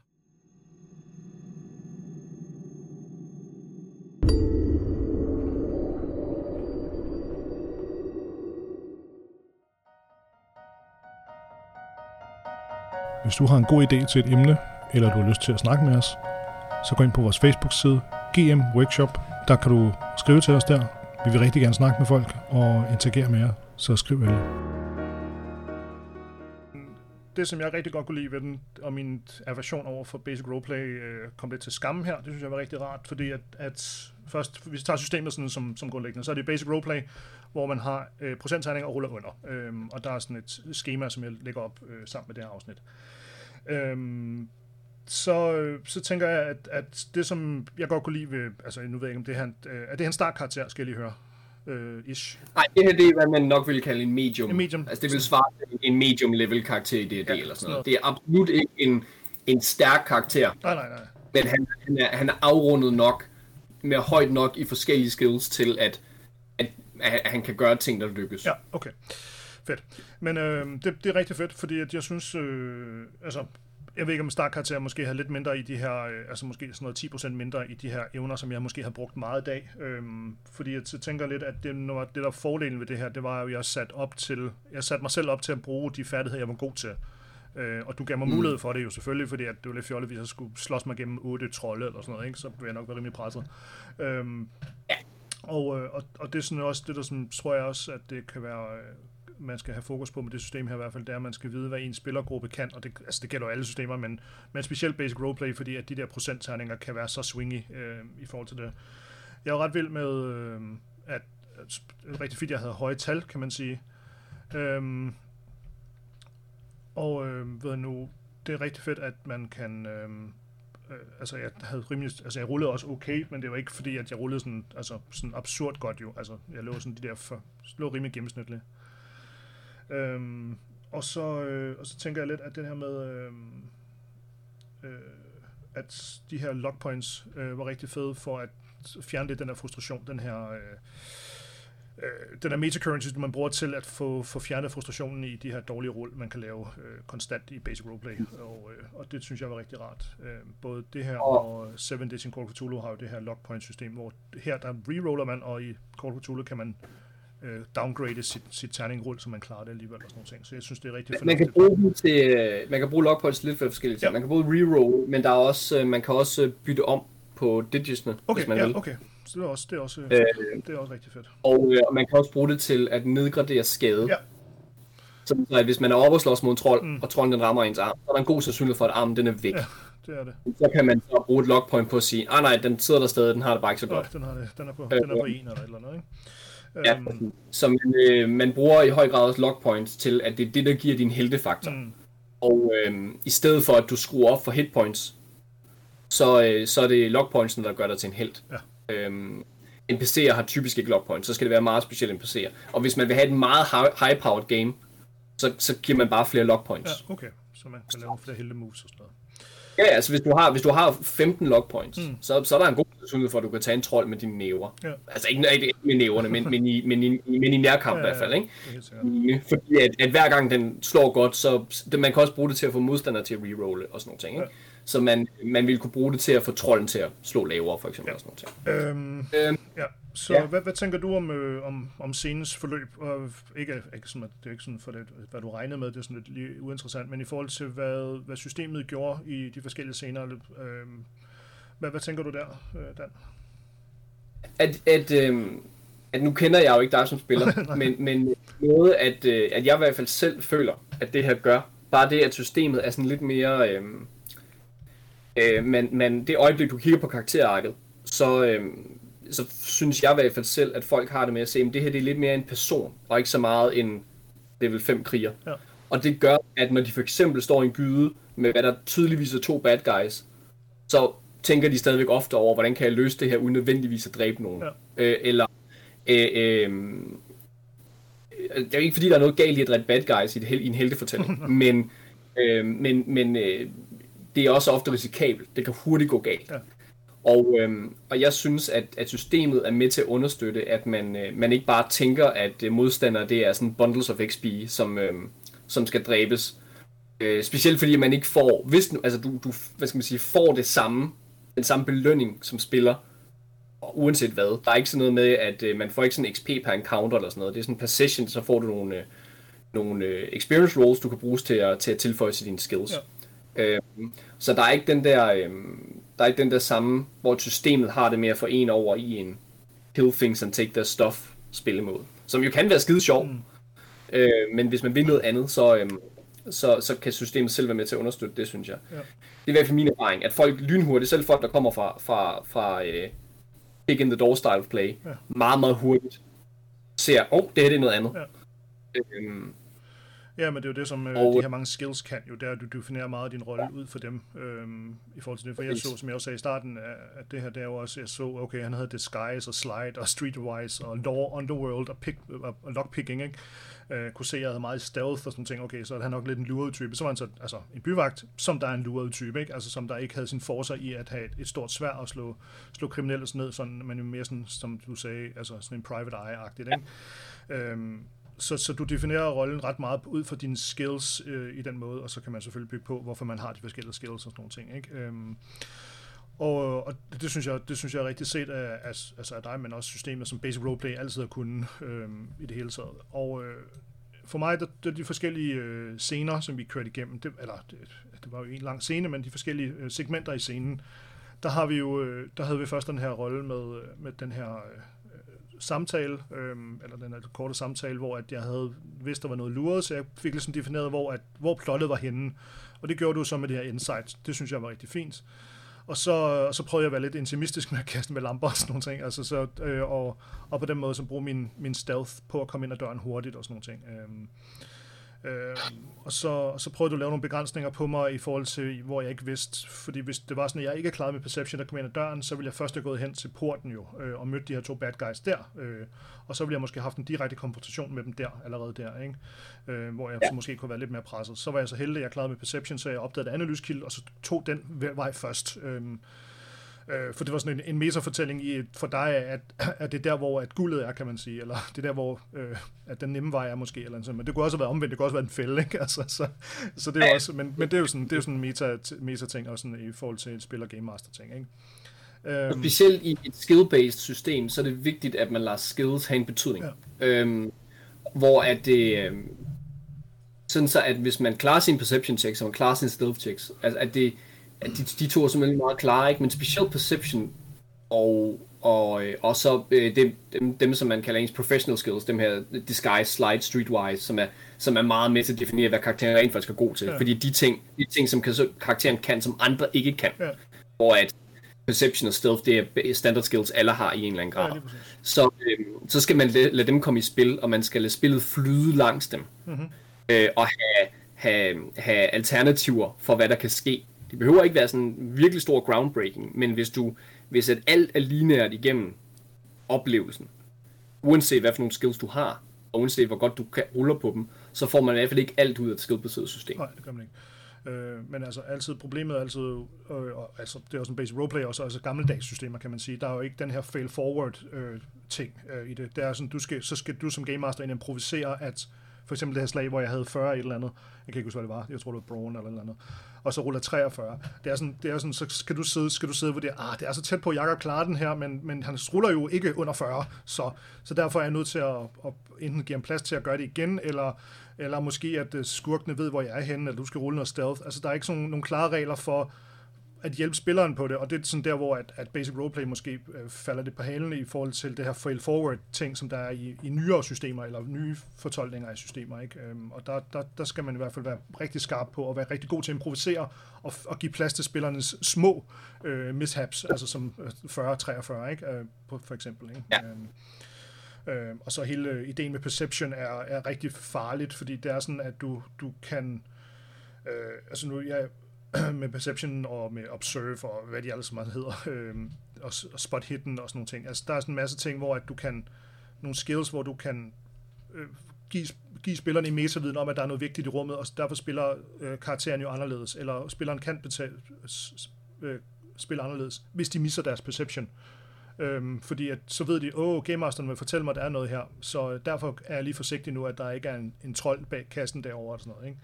Hvis du har en god idé til et emne, eller du har lyst til at snakke med os, så gå ind på vores Facebook-side, GM Workshop. Der kan du skrive til os der. Vi vil rigtig gerne snakke med folk og interagere med jer, så skriv endelig. det, som jeg rigtig godt kunne lide ved den, og min aversion over for basic roleplay øh, kom lidt til skamme her, det synes jeg var rigtig rart, fordi at, at først, hvis vi tager systemet sådan som, som grundlæggende, så er det basic roleplay, hvor man har øh, procenttegninger og ruller under. Øhm, og der er sådan et schema, som jeg lægger op øh, sammen med det her afsnit. Øhm, så, øh, så tænker jeg, at, at det, som jeg godt kunne lide ved, altså nu ved jeg ikke, om det her, øh, er det en startkarakter, skal jeg lige høre, øh, ish. Nej, det her det er, hvad man nok vil kalde en medium. En medium. Altså det vil svare til en medium level karakter i D&D Ja, eller sådan noget. Det er absolut ikke en, en stærk karakter, Nej, nej, nej. men han, han, er, han er afrundet nok, med højt nok i forskellige skills til, at, at, at han kan gøre ting, der lykkes. Ja, okay. Fedt. Men øh, det, det er rigtig fedt, fordi at jeg synes, øh, altså, jeg ved ikke om startkarakter måske har lidt mindre i de her, øh, altså måske sådan noget 10% mindre i de her evner, som jeg måske har brugt meget i dag. Øhm, fordi jeg tænker lidt, at det, når det der er fordelen ved det her, det var jo, at jeg sat op til, jeg satte mig selv op til at bruge de færdigheder, jeg var god til. Øh, og du gav mig mm. mulighed for det jo selvfølgelig, fordi at det var lidt fjollet, hvis jeg skulle slås mig gennem otte trolde eller sådan noget, ikke? så ville jeg nok være rimelig presset. Øhm, og, øh, og, og det er sådan også det, der sådan, tror jeg også, at det kan være, øh, man skal have fokus på med det system her i hvert fald, det er, at man skal vide, hvad en spillergruppe kan, og det, altså det gælder jo alle systemer, men, men specielt basic roleplay, fordi at de der procentterninger kan være så swingy øh, i forhold til det. Jeg er jo ret vild med, øh, at, at rigtig fedt, jeg havde høje tal, kan man sige. Øhm, og øh, ved nu, det er rigtig fedt, at man kan... Øh, øh, altså jeg havde rimelig, altså jeg rullede også okay, men det var ikke fordi, at jeg rullede sådan, altså sådan absurd godt jo. Altså jeg lå sådan de der, for, lå rimelig gennemsnitligt. Øhm, og, så, øh, og så tænker jeg lidt, at det her med, øh, øh, at de her lock points øh, var rigtig fede for at fjerne lidt den her frustration, den her, øh, øh, den her metacurrency, man bruger til at få, få fjernet frustrationen i de her dårlige rull, man kan lave øh, konstant i basic roleplay, og, øh, og det synes jeg var rigtig rart. Øh, både det her og Seven Days in Call of Cthulhu har jo det her lock point system, hvor her der reroller man, og i Call of Cthulhu kan man øh, downgrade sit, sit terningrulle, så man klarer det alligevel og sådan nogle ting. Så jeg synes, det er rigtig Man kan bruge til, øh, man kan bruge logpoints til lidt for forskellige ting. Ja. Man kan både reroll, men der er også, øh, man kan også bytte om på digitsene, okay, hvis man ja, vil. okay. Så det er også, det er også, øh, det er også rigtig fedt. Og øh, man kan også bruge det til at nedgradere skade. Ja. Så at hvis man er oppe og slås mod en trold, mm. og trolden den rammer ens arm, så er der en god sandsynlighed for, at armen den er væk. Ja, det er det. Så kan man så bruge et logpoint på at sige, ah nej, den sidder der stadig, den har det bare ikke så godt. Ja, den, har det, den, er på, den er på en eller et eller andet, ikke? Ja, um, så man, øh, man bruger i høj grad også logpoints til, at det er det, der giver din heltefaktor. Mm. Og øh, i stedet for, at du skruer op for hitpoints, så, øh, så er det logpointsen, der gør dig til en held. Ja. Øhm, NPC'er har typisk ikke logpoints, så skal det være meget specielle NPC'er. Og hvis man vil have et meget high-powered game, så, så giver man bare flere logpoints. Ja, okay. Så man kan lave flere helte moves og sådan noget. Ja, altså hvis du har, hvis du har 15 logpoints, mm. så, så er der en god sandsynlighed for, at du kan tage en trold med dine næver. Ja. Altså ikke, ikke med næverne, men, men, i, men, i, men i nærkamp ja, i hvert fald. Ikke? Mm, fordi at, at hver gang den slår godt, så det, man kan også bruge det til at få modstandere til at rerolle og sådan nogle ting. Ikke? Ja. Så man, man vil kunne bruge det til at få trolden til at slå lavere, for eksempel. Ja. Og sådan noget. Øhm, øhm, ja. Så ja. hvad, hvad tænker du om, øh, om, om scenens forløb? Og ikke, ikke sådan, at det er ikke sådan for det, hvad du regnede med, det er sådan lidt uinteressant, men i forhold til, hvad, hvad systemet gjorde i de forskellige scener, øh, hvad, hvad tænker du der, øh, Dan? At, at, øh, at nu kender jeg jo ikke dig som spiller, men, men noget, at, øh, at jeg i hvert fald selv føler, at det her gør, bare det, at systemet er sådan lidt mere... Øh, øh, men, men det øjeblik, du kigger på karakterarket, så, øh, så synes jeg i hvert fald selv, at folk har det med at se, at det her det er lidt mere en person, og ikke så meget en level 5 kriger. Ja. Og det gør, at når de for eksempel står i en gyde, med hvad der tydeligvis er to bad guys, så tænker de stadigvæk ofte over, hvordan kan jeg løse det her, uden nødvendigvis at dræbe nogen. Ja. Øh, eller, øh, øh, det er jo ikke fordi, der er noget galt i at dræbe bad guys i, et, i en heltefortælling, men, øh, men, men øh, det er også ofte risikabelt. Det kan hurtigt gå galt. Ja. Og, øhm, og jeg synes, at, at systemet er med til at understøtte, at man, øh, man ikke bare tænker, at øh, modstandere det er sådan bundles of XP, som, øh, som skal dræbes. Øh, specielt fordi man ikke får, hvis altså du, du hvad skal man sige, får det samme, den samme belønning som spiller, og uanset hvad. Der er ikke sådan noget med, at øh, man får ikke sådan XP per encounter eller sådan noget. Det er sådan per session, så får du nogle, øh, nogle øh, experience rolls, du kan bruges til at, til at tilføje til dine skills. Ja. Øh, så der er ikke den der... Øh, der er ikke den der samme, hvor systemet har det med at få en over i en kill things and take their stuff spillemåde. Som jo kan være skide sjov. Mm. Øh, men hvis man vil noget andet, så, øhm, så, så kan systemet selv være med til at understøtte det, synes jeg. Ja. Det er i hvert fald min erfaring, at folk lynhurtigt, selv folk, der kommer fra, fra, fra uh, kick in the door style play, ja. meget, meget hurtigt ser, åh, oh, det her det er noget andet. Ja. Øhm, Ja, men det er jo det, som øh, og... de her mange skills kan jo, er, at du definerer meget af din rolle ud for dem, øhm, i forhold til det. For jeg så, som jeg også sagde i starten, at det her, det er jo også, jeg så, okay, han havde Disguise og Slide og Streetwise og Law Underworld og, pick, og Lockpicking, ikke? Øh, kunne se, at jeg havde meget stealth og sådan ting, okay, så er han nok lidt en luret type. Så var han så, altså, en byvagt, som der er en luret type, ikke? Altså, som der ikke havde sin forser i at have et, et stort svær og slå, slå kriminelle ned, sådan, men jo mere sådan, som du sagde, altså sådan en private eye-agtigt, ikke? Ja. Øhm, så, så du definerer rollen ret meget ud fra dine skills øh, i den måde, og så kan man selvfølgelig bygge på, hvorfor man har de forskellige skills og sådan nogle ting. Ikke? Øhm, og, og det, synes jeg, det synes jeg er rigtig set af, af, altså af dig, men også systemet som Basic Roleplay altid har kunnet øh, i det hele taget. Og øh, for mig, der, der de forskellige øh, scener, som vi kørte igennem, det, eller det, det var jo en lang scene, men de forskellige øh, segmenter i scenen, der har vi jo, øh, der havde vi først den her rolle med, øh, med den her øh, samtale, øh, eller den her korte samtale, hvor at jeg havde vidst, der var noget luret, så jeg fik ligesom defineret, hvor, at, hvor plottet var henne. Og det gjorde du så med det her insight. Det synes jeg var rigtig fint. Og så, og så prøvede jeg at være lidt intimistisk med at kaste med lamper og sådan nogle ting. Altså så, øh, og, og på den måde så bruge min, min stealth på at komme ind ad døren hurtigt og sådan nogle ting. Øh, Øh, og så, så prøvede du at lave nogle begrænsninger på mig i forhold til, hvor jeg ikke vidste, fordi hvis det var sådan, at jeg ikke er klar med perception, der kom ind ad døren, så ville jeg først have gået hen til porten jo, øh, og mødt de her to bad guys der, øh, og så ville jeg måske have haft en direkte konfrontation med dem der, allerede der, ikke? Øh, hvor jeg ja. så måske kunne være lidt mere presset. Så var jeg så heldig, at jeg klarede med perception, så jeg opdagede et andet og så tog den vej først. Øh, Øh, for det var sådan en, en metafortælling i, for dig, at, at det er der, hvor at guldet er, kan man sige, eller det er der, hvor øh, at den nemme vej er måske, eller sådan. men det kunne også have været omvendt, det kunne også have været en fælde, ikke? Altså, så, så det er også, men, men det er jo sådan, det er jo sådan en meta, meta ting, også sådan, i forhold til spil- og game master ting, ikke? Øhm, specielt i et skill-based system, så er det vigtigt, at man lader skills have en betydning. Ja. Øhm, hvor at det... Øhm, sådan så, at hvis man klarer sin perception checks, og man klarer sin stealth checks, altså at, det, at de, de to er simpelthen meget klare, ikke? men specielt perception og, og, øh, og så øh, dem, dem, dem, som man kalder ens professional skills, dem her disguise, slide, streetwise, som er, som er meget med til at definere, hvad karakteren rent faktisk er god til. Ja. Fordi de ting, de ting som kan, karakteren kan, som andre ikke kan. Ja. Hvor at perception og stealth, det er standard skills, alle har i en eller anden grad. Ja, så, øh, så skal man lade, lade dem komme i spil, og man skal lade spillet flyde langs dem. Mm-hmm. Øh, og have, have, have alternativer for, hvad der kan ske. Det behøver ikke være sådan virkelig stor groundbreaking, men hvis du hvis at alt er lineært igennem oplevelsen, uanset hvad for nogle skills du har, og uanset hvor godt du kan ruller på dem, så får man i hvert fald ikke alt ud af et skillbaseret system. Nej, det gør man ikke. Øh, men altså altid, problemet er altid, øh, og, altså det er også en basic roleplay, også altså gammeldags systemer, kan man sige. Der er jo ikke den her fail forward øh, ting øh, i det. Det er sådan, du skal, så skal du som game master improvisere, at for eksempel det her slag, hvor jeg havde 40 et eller andet. Jeg kan ikke huske, hvad det var. Jeg tror, det var Braun eller noget andet. Og så ruller 43. Det er sådan, det er sådan så skal du sidde, skal du sidde hvor det ah, det er så tæt på, jeg kan klare den her, men, men han ruller jo ikke under 40. Så, så derfor er jeg nødt til at, at enten give ham plads til at gøre det igen, eller, eller måske at øh, skurkene ved, hvor jeg er henne, eller du skal rulle noget stealth. Altså, der er ikke sådan nogle klare regler for, at hjælpe spilleren på det, og det er sådan der, hvor at, at Basic Roleplay måske øh, falder det på halen i forhold til det her fail forward ting, som der er i, i nyere systemer, eller nye fortolkninger af systemer. Ikke? Øhm, og der, der, der skal man i hvert fald være rigtig skarp på, og være rigtig god til at improvisere, og, og give plads til spillernes små øh, mishaps, altså som 40-43, øh, ikke? Øh, på, for eksempel. Ikke? Ja. Øhm, Øh, og så hele ideen med perception er, er rigtig farligt, fordi det er sådan, at du, du kan... Øh, altså nu, jeg, med Perception og med Observe og hvad de ellers meget hedder, øh, og, og Spot Hidden og sådan nogle ting. Altså, der er sådan en masse ting, hvor at du kan, nogle skills, hvor du kan øh, give, give spillerne i metaviden om, at der er noget vigtigt i rummet, og derfor spiller øh, karakteren jo anderledes, eller spilleren kan betale, øh, spille anderledes, hvis de misser deres perception. Øhm, fordi at, så ved de, åh, Game Masteren vil fortælle mig, at der er noget her. Så derfor er jeg lige forsigtig nu, at der ikke er en, en trold bag kassen derovre og sådan noget. Ikke?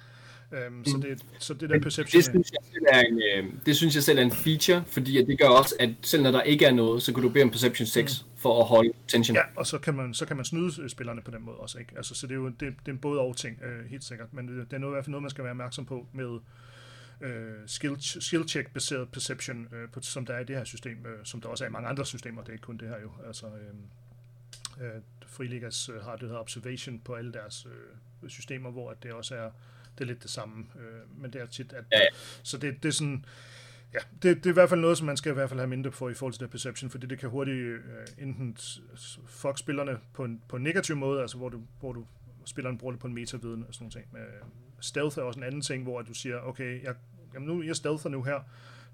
Øhm, så, det, så det der perception... Det synes, jeg selv er en, øh, det synes jeg selv er en feature, fordi at det gør også, at selv når der ikke er noget, så kan du bede om perception 6 mm. for at holde tension. Ja, og så kan man, så kan man snyde øh, spillerne på den måde også. Ikke? Altså, så det er jo det, det er en både og ting, øh, helt sikkert. Men det, det er noget, i hvert fald noget, man skal være opmærksom på med øh, skill, skill check baseret perception, øh, på, som der er i det her system, øh, som der også er i mange andre systemer, det er ikke kun det her jo. Altså, øh, øh, Friligas øh, har det her observation på alle deres øh, systemer, hvor det også er det er lidt det samme, øh, men det er tit, at, ja, ja. så det, det er sådan, ja, det, det er i hvert fald noget, som man skal i hvert fald have mindre for i forhold til det perception, fordi det kan hurtigt øh, enten fuck spillerne på en, på en negativ måde, altså hvor du, hvor du spilleren bruger det på en metaviden og sådan noget ting. Øh, stealth er også en anden ting, hvor du siger, okay, jeg, jamen nu, jeg stealther nu her,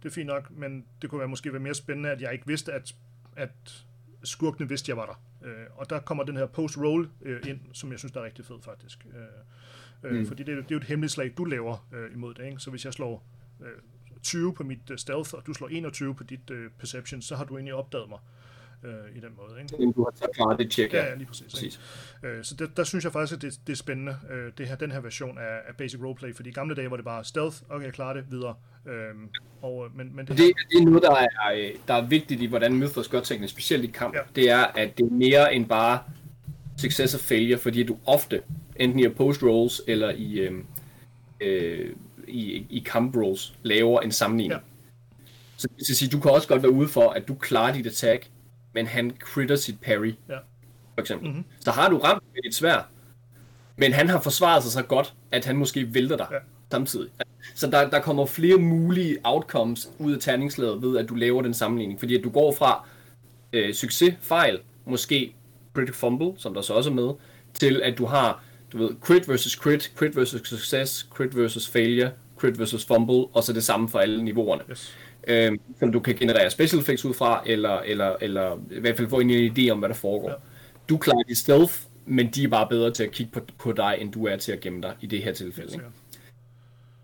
det er fint nok, men det kunne være måske være mere spændende, at jeg ikke vidste, at, at skurkene vidste, jeg var der. Øh, og der kommer den her post-roll øh, ind, som jeg synes, der er rigtig fed faktisk. Øh, Øh, mm. Fordi det, det er jo et hemmeligt slag, du laver øh, imod det. Ikke? Så hvis jeg slår øh, 20 på mit uh, stealth, og du slår 21 på dit uh, perception, så har du egentlig opdaget mig øh, i den måde. Ikke? Du har klaret det tjek, ja. Ja, lige præcis. præcis. Øh, så det, der synes jeg faktisk, at det, det er spændende, øh, det her, den her version af, af Basic Roleplay, fordi i gamle dage var det bare stealth, okay, jeg klarer det videre. Øh, og, men, men det, det, det er noget, der er, der er vigtigt i, hvordan Mythos gør tingene, specielt i kamp. Ja. Det er, at det er mere end bare success og failure, fordi du ofte enten i post rolls eller i, øh, øh, i, i camp rolls, laver en sammenligning. Ja. Så det vil sige, du kan også godt være ude for, at du klarer dit attack, men han critter sit parry. Ja. For eksempel. Mm-hmm. Så har du ramt med dit svær, men han har forsvaret sig så godt, at han måske vælter dig ja. samtidig. Så der, der kommer flere mulige outcomes ud af terningslaget ved, at du laver den sammenligning. Fordi at du går fra øh, succes, fejl, måske critical fumble, som der så også er med, til at du har du ved, crit versus crit, crit versus success, crit versus failure, crit versus fumble, og så det samme for alle niveauerne. Yes. Øhm, som du kan generere special effects ud fra, eller, eller, eller i hvert fald få en idé om, hvad der foregår. Ja. Du klarer dit stealth, men de er bare bedre til at kigge på, på dig, end du er til at gemme dig i det her tilfælde.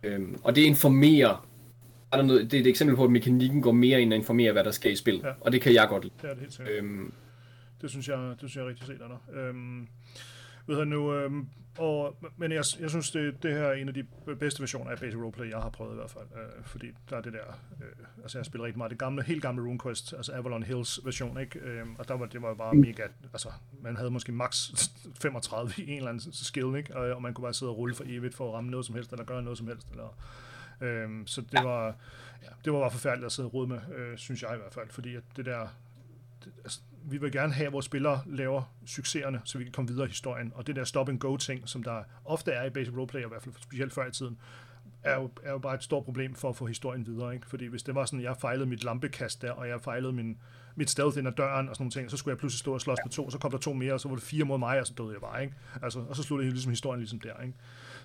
Ja. øhm, og det informerer er der noget, det er et eksempel på, at mekanikken går mere ind og informerer, hvad der skal i spil. Ja. Og det kan jeg godt lide. Det er det helt sikkert. Øhm, det synes jeg, det synes jeg er rigtig set, Anna. Øhm, ved jeg nu, øhm, og, men jeg, jeg synes, det, det her er en af de bedste versioner af Basic Roleplay, jeg har prøvet i hvert fald. Øh, fordi der er det der... Øh, altså, jeg spiller rigtig meget det gamle, helt gamle RuneQuest, altså Avalon Hills version, ikke? Øh, og der var det var bare mega... Altså, man havde måske max 35 i en eller anden skill, ikke? Og, og man kunne bare sidde og rulle for evigt for at ramme noget som helst, eller gøre noget som helst, eller... Øhm, så det var, ja, det var bare forfærdeligt at sidde og rode med, øh, synes jeg i hvert fald, fordi at det der, det, altså, vi vil gerne have, at vores spillere laver succeserne, så vi kan komme videre i historien. Og det der stop-and-go-ting, som der ofte er i Basic Roleplay, i hvert fald specielt før i tiden, er jo, er jo bare et stort problem for at få historien videre. Ikke? Fordi hvis det var sådan, at jeg fejlede mit lampekast der, og jeg fejlede min, mit stealth ind ad døren og sådan nogle ting, så skulle jeg pludselig stå og slås med to, så kom der to mere, og så var det fire mod mig, og så døde jeg bare. Ikke? Altså, og så sluttede ligesom historien ligesom der. Ikke?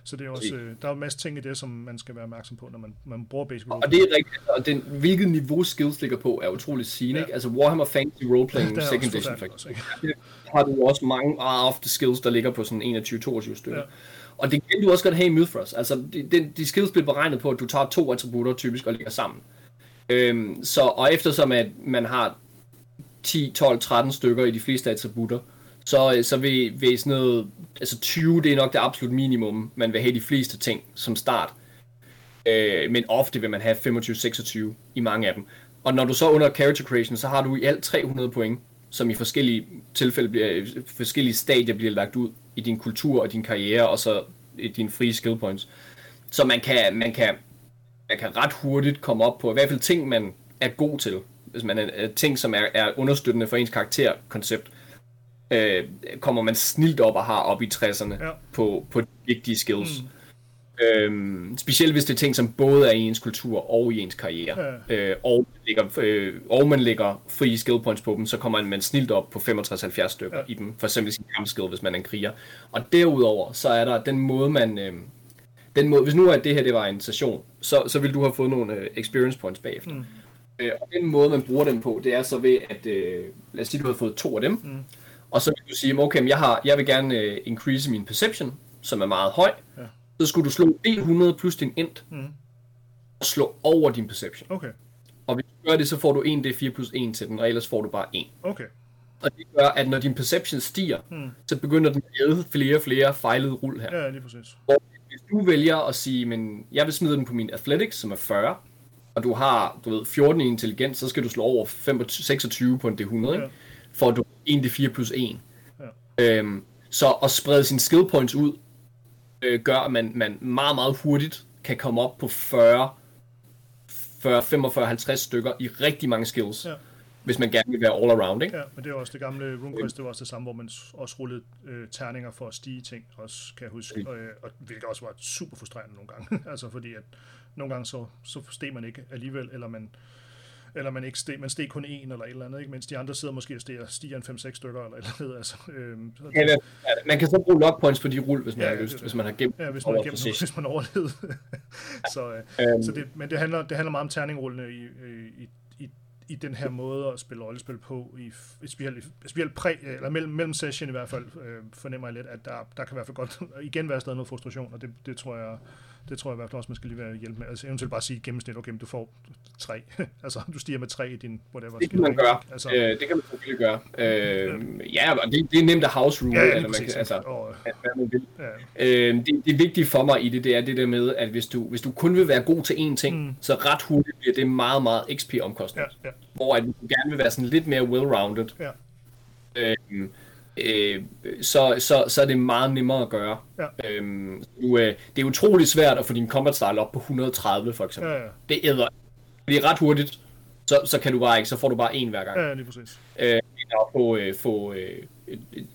Så det er også, øh, der er en masse ting i det, som man skal være opmærksom på, når man, man bruger Basic Roleplay. Og det er rigtigt, og den, hvilket niveau skills ligger på, er utroligt sigende. Ja. Altså Warhammer Fantasy Roleplaying ja, Second Edition, for eksempel. har du også mange ofte skills, der ligger på sådan 21-22 stykker. Ja. Og det kan du også godt have i Mythros. Altså, de, de, de skills bliver beregnet på, at du tager to attributter typisk og lægger sammen. Øhm, så, og eftersom at man har 10, 12, 13 stykker i de fleste attributter, så, øh, så vil, vil sådan noget, altså 20, det er nok det absolut minimum, man vil have de fleste ting som start. Øh, men ofte vil man have 25-26 i mange af dem. Og når du så under character creation, så har du i alt 300 point, som i forskellige tilfælde bliver, øh, forskellige stadier bliver lagt ud i din kultur og din karriere, og så i dine frie skill points. Så man kan, man kan, man kan ret hurtigt komme op på i hvert fald ting, man er god til. Hvis man er, ting, som er, er understøttende for ens karakterkoncept øh, kommer man snilt op og har op i 60'erne ja. på, på de vigtige skills. Mm. Øhm, specielt hvis det er ting, som både er i ens kultur og i ens karriere. Ja. Øh, og, ligger, øh, og man lægger frie skill points på dem, så kommer man snilt op på 65-70 stykker ja. i dem. For eksempel sin kampskill, hvis man er en kriger. Og derudover, så er der den måde, man... Øh, den måde, hvis nu at det her det var en session, så, så vil du have fået nogle øh, experience points bagefter. Mm. Øh, og den måde, man bruger dem på, det er så ved, at øh, lad os sige, du har fået to af dem, mm og så vil du sige, okay, jeg, har, jeg vil gerne uh, increase min perception, som er meget høj. Ja. Så skulle du slå D100 plus din int, mm. og slå over din perception. Okay. Og hvis du gør det, så får du 1D4 plus 1 til den, og ellers får du bare 1. Okay. Og det gør, at når din perception stiger, mm. så begynder den at æde flere og flere fejlede rull her. Ja, lige præcis. Og hvis du vælger at sige, men jeg vil smide den på min athletics, som er 40, og du har, du ved, 14 i intelligens, så skal du slå over 25, 26 på en D100, ja. ikke? for at du 1d4 plus 1. Ja. Øhm, så at sprede sine skill points ud, øh, gør, at man, man meget, meget hurtigt kan komme op på 40, 40 45, 50 stykker i rigtig mange skills. Ja. Hvis man gerne vil være all around, ikke? Ja, men det er også det gamle RuneQuest, det var også det samme, hvor man også rullede øh, terninger for at stige ting, også kan jeg huske, mm. og, øh, og, hvilket også var super frustrerende nogle gange, altså fordi at nogle gange så, så steg man ikke alligevel, eller man, eller man ikke steg, man steg kun en eller et eller andet, ikke? mens de andre sidder måske og stiger, stiger en 5-6 stykker eller et eller andet. Altså, øhm, ja, ja, man kan så bruge lock points på de rull, hvis man ja, har lyst, hvis man har gemt Ja, hvis man har gemt noget, hvis man overlevede. så, øh, um, så det, men det handler, det handler meget om terningrullene i, i, i, i den her måde at spille rollespil på, i, specielt, specielt præ, eller mellem, mellem session i hvert fald, øh, fornemmer jeg lidt, at der, der kan i hvert fald godt igen være stadig noget frustration, og det, det tror jeg, det tror jeg i hvert fald også, man skal lige være hjælp med. Altså eventuelt bare sige gennemsnit, okay, du får tre. altså du stiger med tre i din whatever. Det kan man gøre. Altså, øh, det kan man selvfølgelig gøre. Øh, ja, og det, det er nemt at house rule, ja, eller man kan, altså, og, hvad man vil. Ja. Øh, det, det vigtige for mig i det, det er det der med, at hvis du, hvis du kun vil være god til én ting, mm. så ret hurtigt bliver det meget, meget XP-omkostning. Ja, ja. Hvor at du gerne vil være sådan lidt mere well-rounded. Ja. Øh, øh, så, så, så er det meget nemmere at gøre. Ja. Øhm, du, øh, det er utrolig svært at få din combat style op på 130 for eksempel. Ja, ja. Det æder. Det er ret hurtigt, så, så kan du bare ikke, så får du bare en hver gang. Ja, lige præcis. Øh, at få, øh, få øh,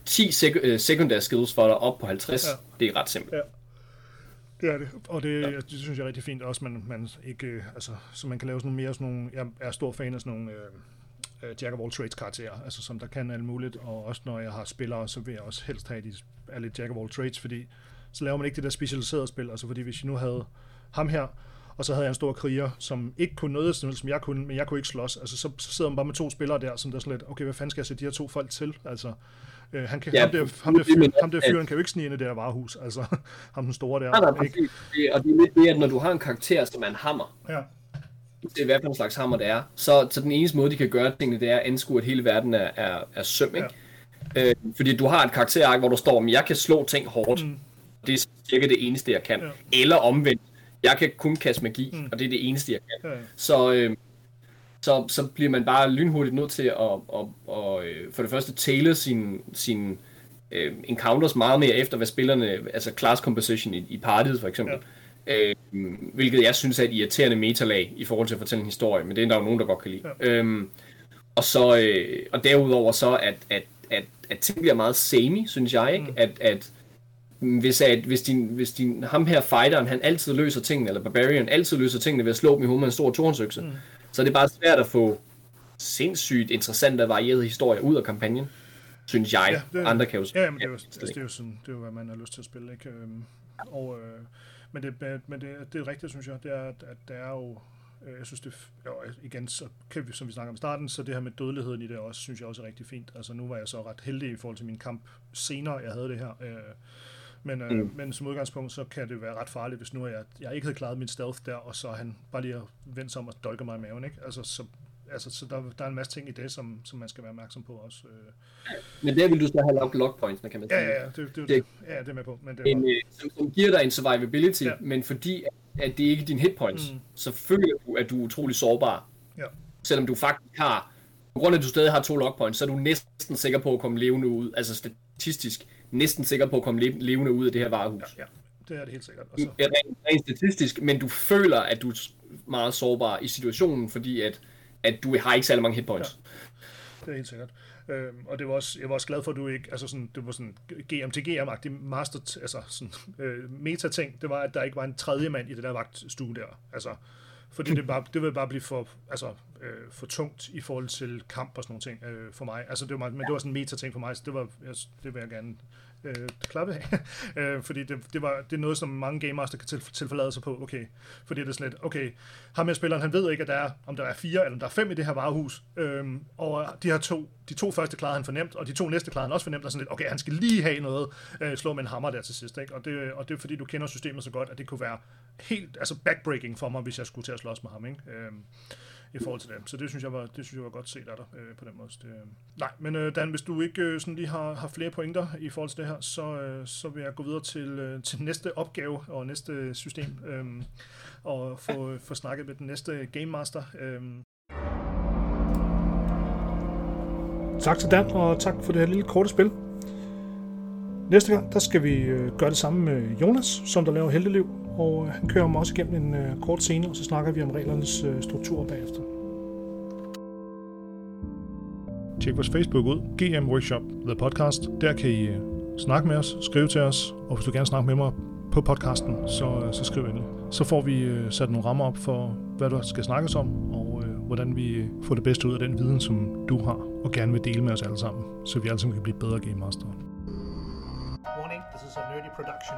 10 sek- øh, sekundære skills for dig op på 50, ja. det er ret simpelt. Ja. Det er det, og det, ja. det synes jeg er rigtig fint også, man, man ikke, øh, altså, så man kan lave sådan mere sådan nogle, jeg er stor fan af sådan nogle, øh, uh, Jack of all trades karakterer, altså som der kan alt muligt, og også når jeg har spillere, så vil jeg også helst have, at de er lidt Jack of all trades, fordi så laver man ikke det der specialiserede spil, altså fordi hvis jeg nu havde ham her, og så havde jeg en stor kriger, som ikke kunne noget, som jeg kunne, men jeg kunne ikke slås. Altså, så, så sidder man bare med to spillere der, som der er sådan lidt, okay, hvad fanden skal jeg sætte de her to folk til? Altså, øh, han kan, ja, ham, der, ham, der, fyr, ham der fyren kan jo ikke snige ind i det der varehus, altså ham den store der. Nej, nej, ikke? Det, og det er lidt det, at når du har en karakter, som er en hammer, ja det er hvad for en slags hammer det er. Så, så den eneste måde, de kan gøre tingene, det er at anskue, at hele verden er, er, er søm, ikke? Øh, fordi du har et karakterark, hvor du står, at jeg kan slå ting hårdt. Mm. Det er cirka det eneste, jeg kan. Ja. Eller omvendt, jeg kan kun kaste magi, mm. og det er det eneste, jeg kan. Ja. Så, øh, så, så bliver man bare lynhurtigt nødt til at, at, at, at øh, for det første tale sin, sin øh, encounters meget mere efter, hvad spillerne, altså class composition i, i partiet for eksempel. Ja. Øh, hvilket jeg synes er et irriterende metalag i forhold til at fortælle en historie, men det er der jo nogen, der godt kan lide. Ja. Øhm, og så øh, og derudover så, at, at, at, at ting bliver meget samey, synes jeg, ikke? Mm. At, at hvis, at, hvis, din, hvis din, ham her fighteren, han altid løser tingene, eller barbarian altid løser tingene ved at slå dem i hovedet med en stor tornsøkse, mm. så er det bare svært at få sindssygt interessante og varierede historier ud af kampagnen synes jeg. Ja, det, Andre kan jo Ja, men det er jo, altså, det er jo sådan, det er jo, hvad man har lyst til at spille, ikke? Øhm, og, øh, men det, men det, det er rigtigt, synes jeg, det er, at, der er jo, øh, jeg synes det, jo, igen, så kan vi, som vi snakker om i starten, så det her med dødeligheden i det også, synes jeg også er rigtig fint. Altså nu var jeg så ret heldig i forhold til min kamp senere, jeg havde det her. Øh, men, øh, mm. men som udgangspunkt, så kan det være ret farligt, hvis nu jeg, jeg ikke havde klaret min stealth der, og så han bare lige vendt sig om og dolker mig i maven, ikke? Altså, så altså, så der, der er en masse ting i det, som, som man skal være opmærksom på også. Øh. Men der vil du så have log points, kan man sige. Ja, ja, det, det, det, det, ja, det er med på. Men det en. Øh, som, som giver dig en survivability, ja. men fordi at det ikke er din hit points, mm. så føler du, at du er utrolig sårbar. Ja. Selvom du faktisk har, på grund af at du stadig har to log points, så er du næsten sikker på at komme levende ud, altså statistisk, næsten sikker på at komme levende ud af det her varehus. Ja, ja. det er det helt sikkert. Altså. Rent, rent statistisk, men du føler, at du er meget sårbar i situationen, fordi at at du har ikke særlig mange hitpoints. Ja. Det er helt sikkert. Øhm, og det var også, jeg var også glad for, at du ikke, altså sådan, det var sådan GM til GM-agtig master, altså sådan øh, meta-ting, det var, at der ikke var en tredje mand i det der vagtstue der. Altså, fordi det, bare, det ville bare blive for, altså, øh, for tungt i forhold til kamp og sådan nogle ting øh, for mig. Altså, det var, men det var sådan en meta-ting for mig, så det, var, jeg, det vil jeg gerne øh, klappe af. øh, fordi det, det, var, det er noget, som mange Game Master kan til, tilforlade sig på. Okay, fordi det er sådan lidt, okay, ham med spilleren, han ved ikke, at der er, om der er fire eller om der er fem i det her varehus. Øh, og de her to, de to første klarede han fornemt, og de to næste klarede han også fornemt, og sådan lidt, okay, han skal lige have noget, øh, slå med en hammer der til sidst. Ikke? Og, det, og det er fordi, du kender systemet så godt, at det kunne være helt, altså backbreaking for mig, hvis jeg skulle til at slås med ham. Ikke? Øh, i forhold til det. Så det synes jeg var, det synes jeg var godt set af dig øh, på den måde. Det, øh. Nej, men øh, Dan, hvis du ikke øh, sådan lige har, har flere pointer i forhold til det her, så, øh, så vil jeg gå videre til, øh, til næste opgave og næste system, øh, og få, øh, få snakket med den næste Game Master. Øh. Tak til Dan, og tak for det her lille korte spil. Næste gang, der skal vi øh, gøre det samme med Jonas, som der laver Heldeliv, og øh, han kører mig også igennem en øh, kort scene, og så snakker vi om reglernes struktur bagefter. Tjek vores Facebook ud, GM Workshop The Podcast. Der kan I snakke med os, skrive til os, og hvis du gerne snakke med mig på podcasten, så, så skriv endelig. Så får vi sat nogle rammer op for, hvad der skal snakkes om, og øh, hvordan vi får det bedste ud af den viden, som du har, og gerne vil dele med os alle sammen, så vi alle sammen kan blive bedre Game Master. This is a nerdy production.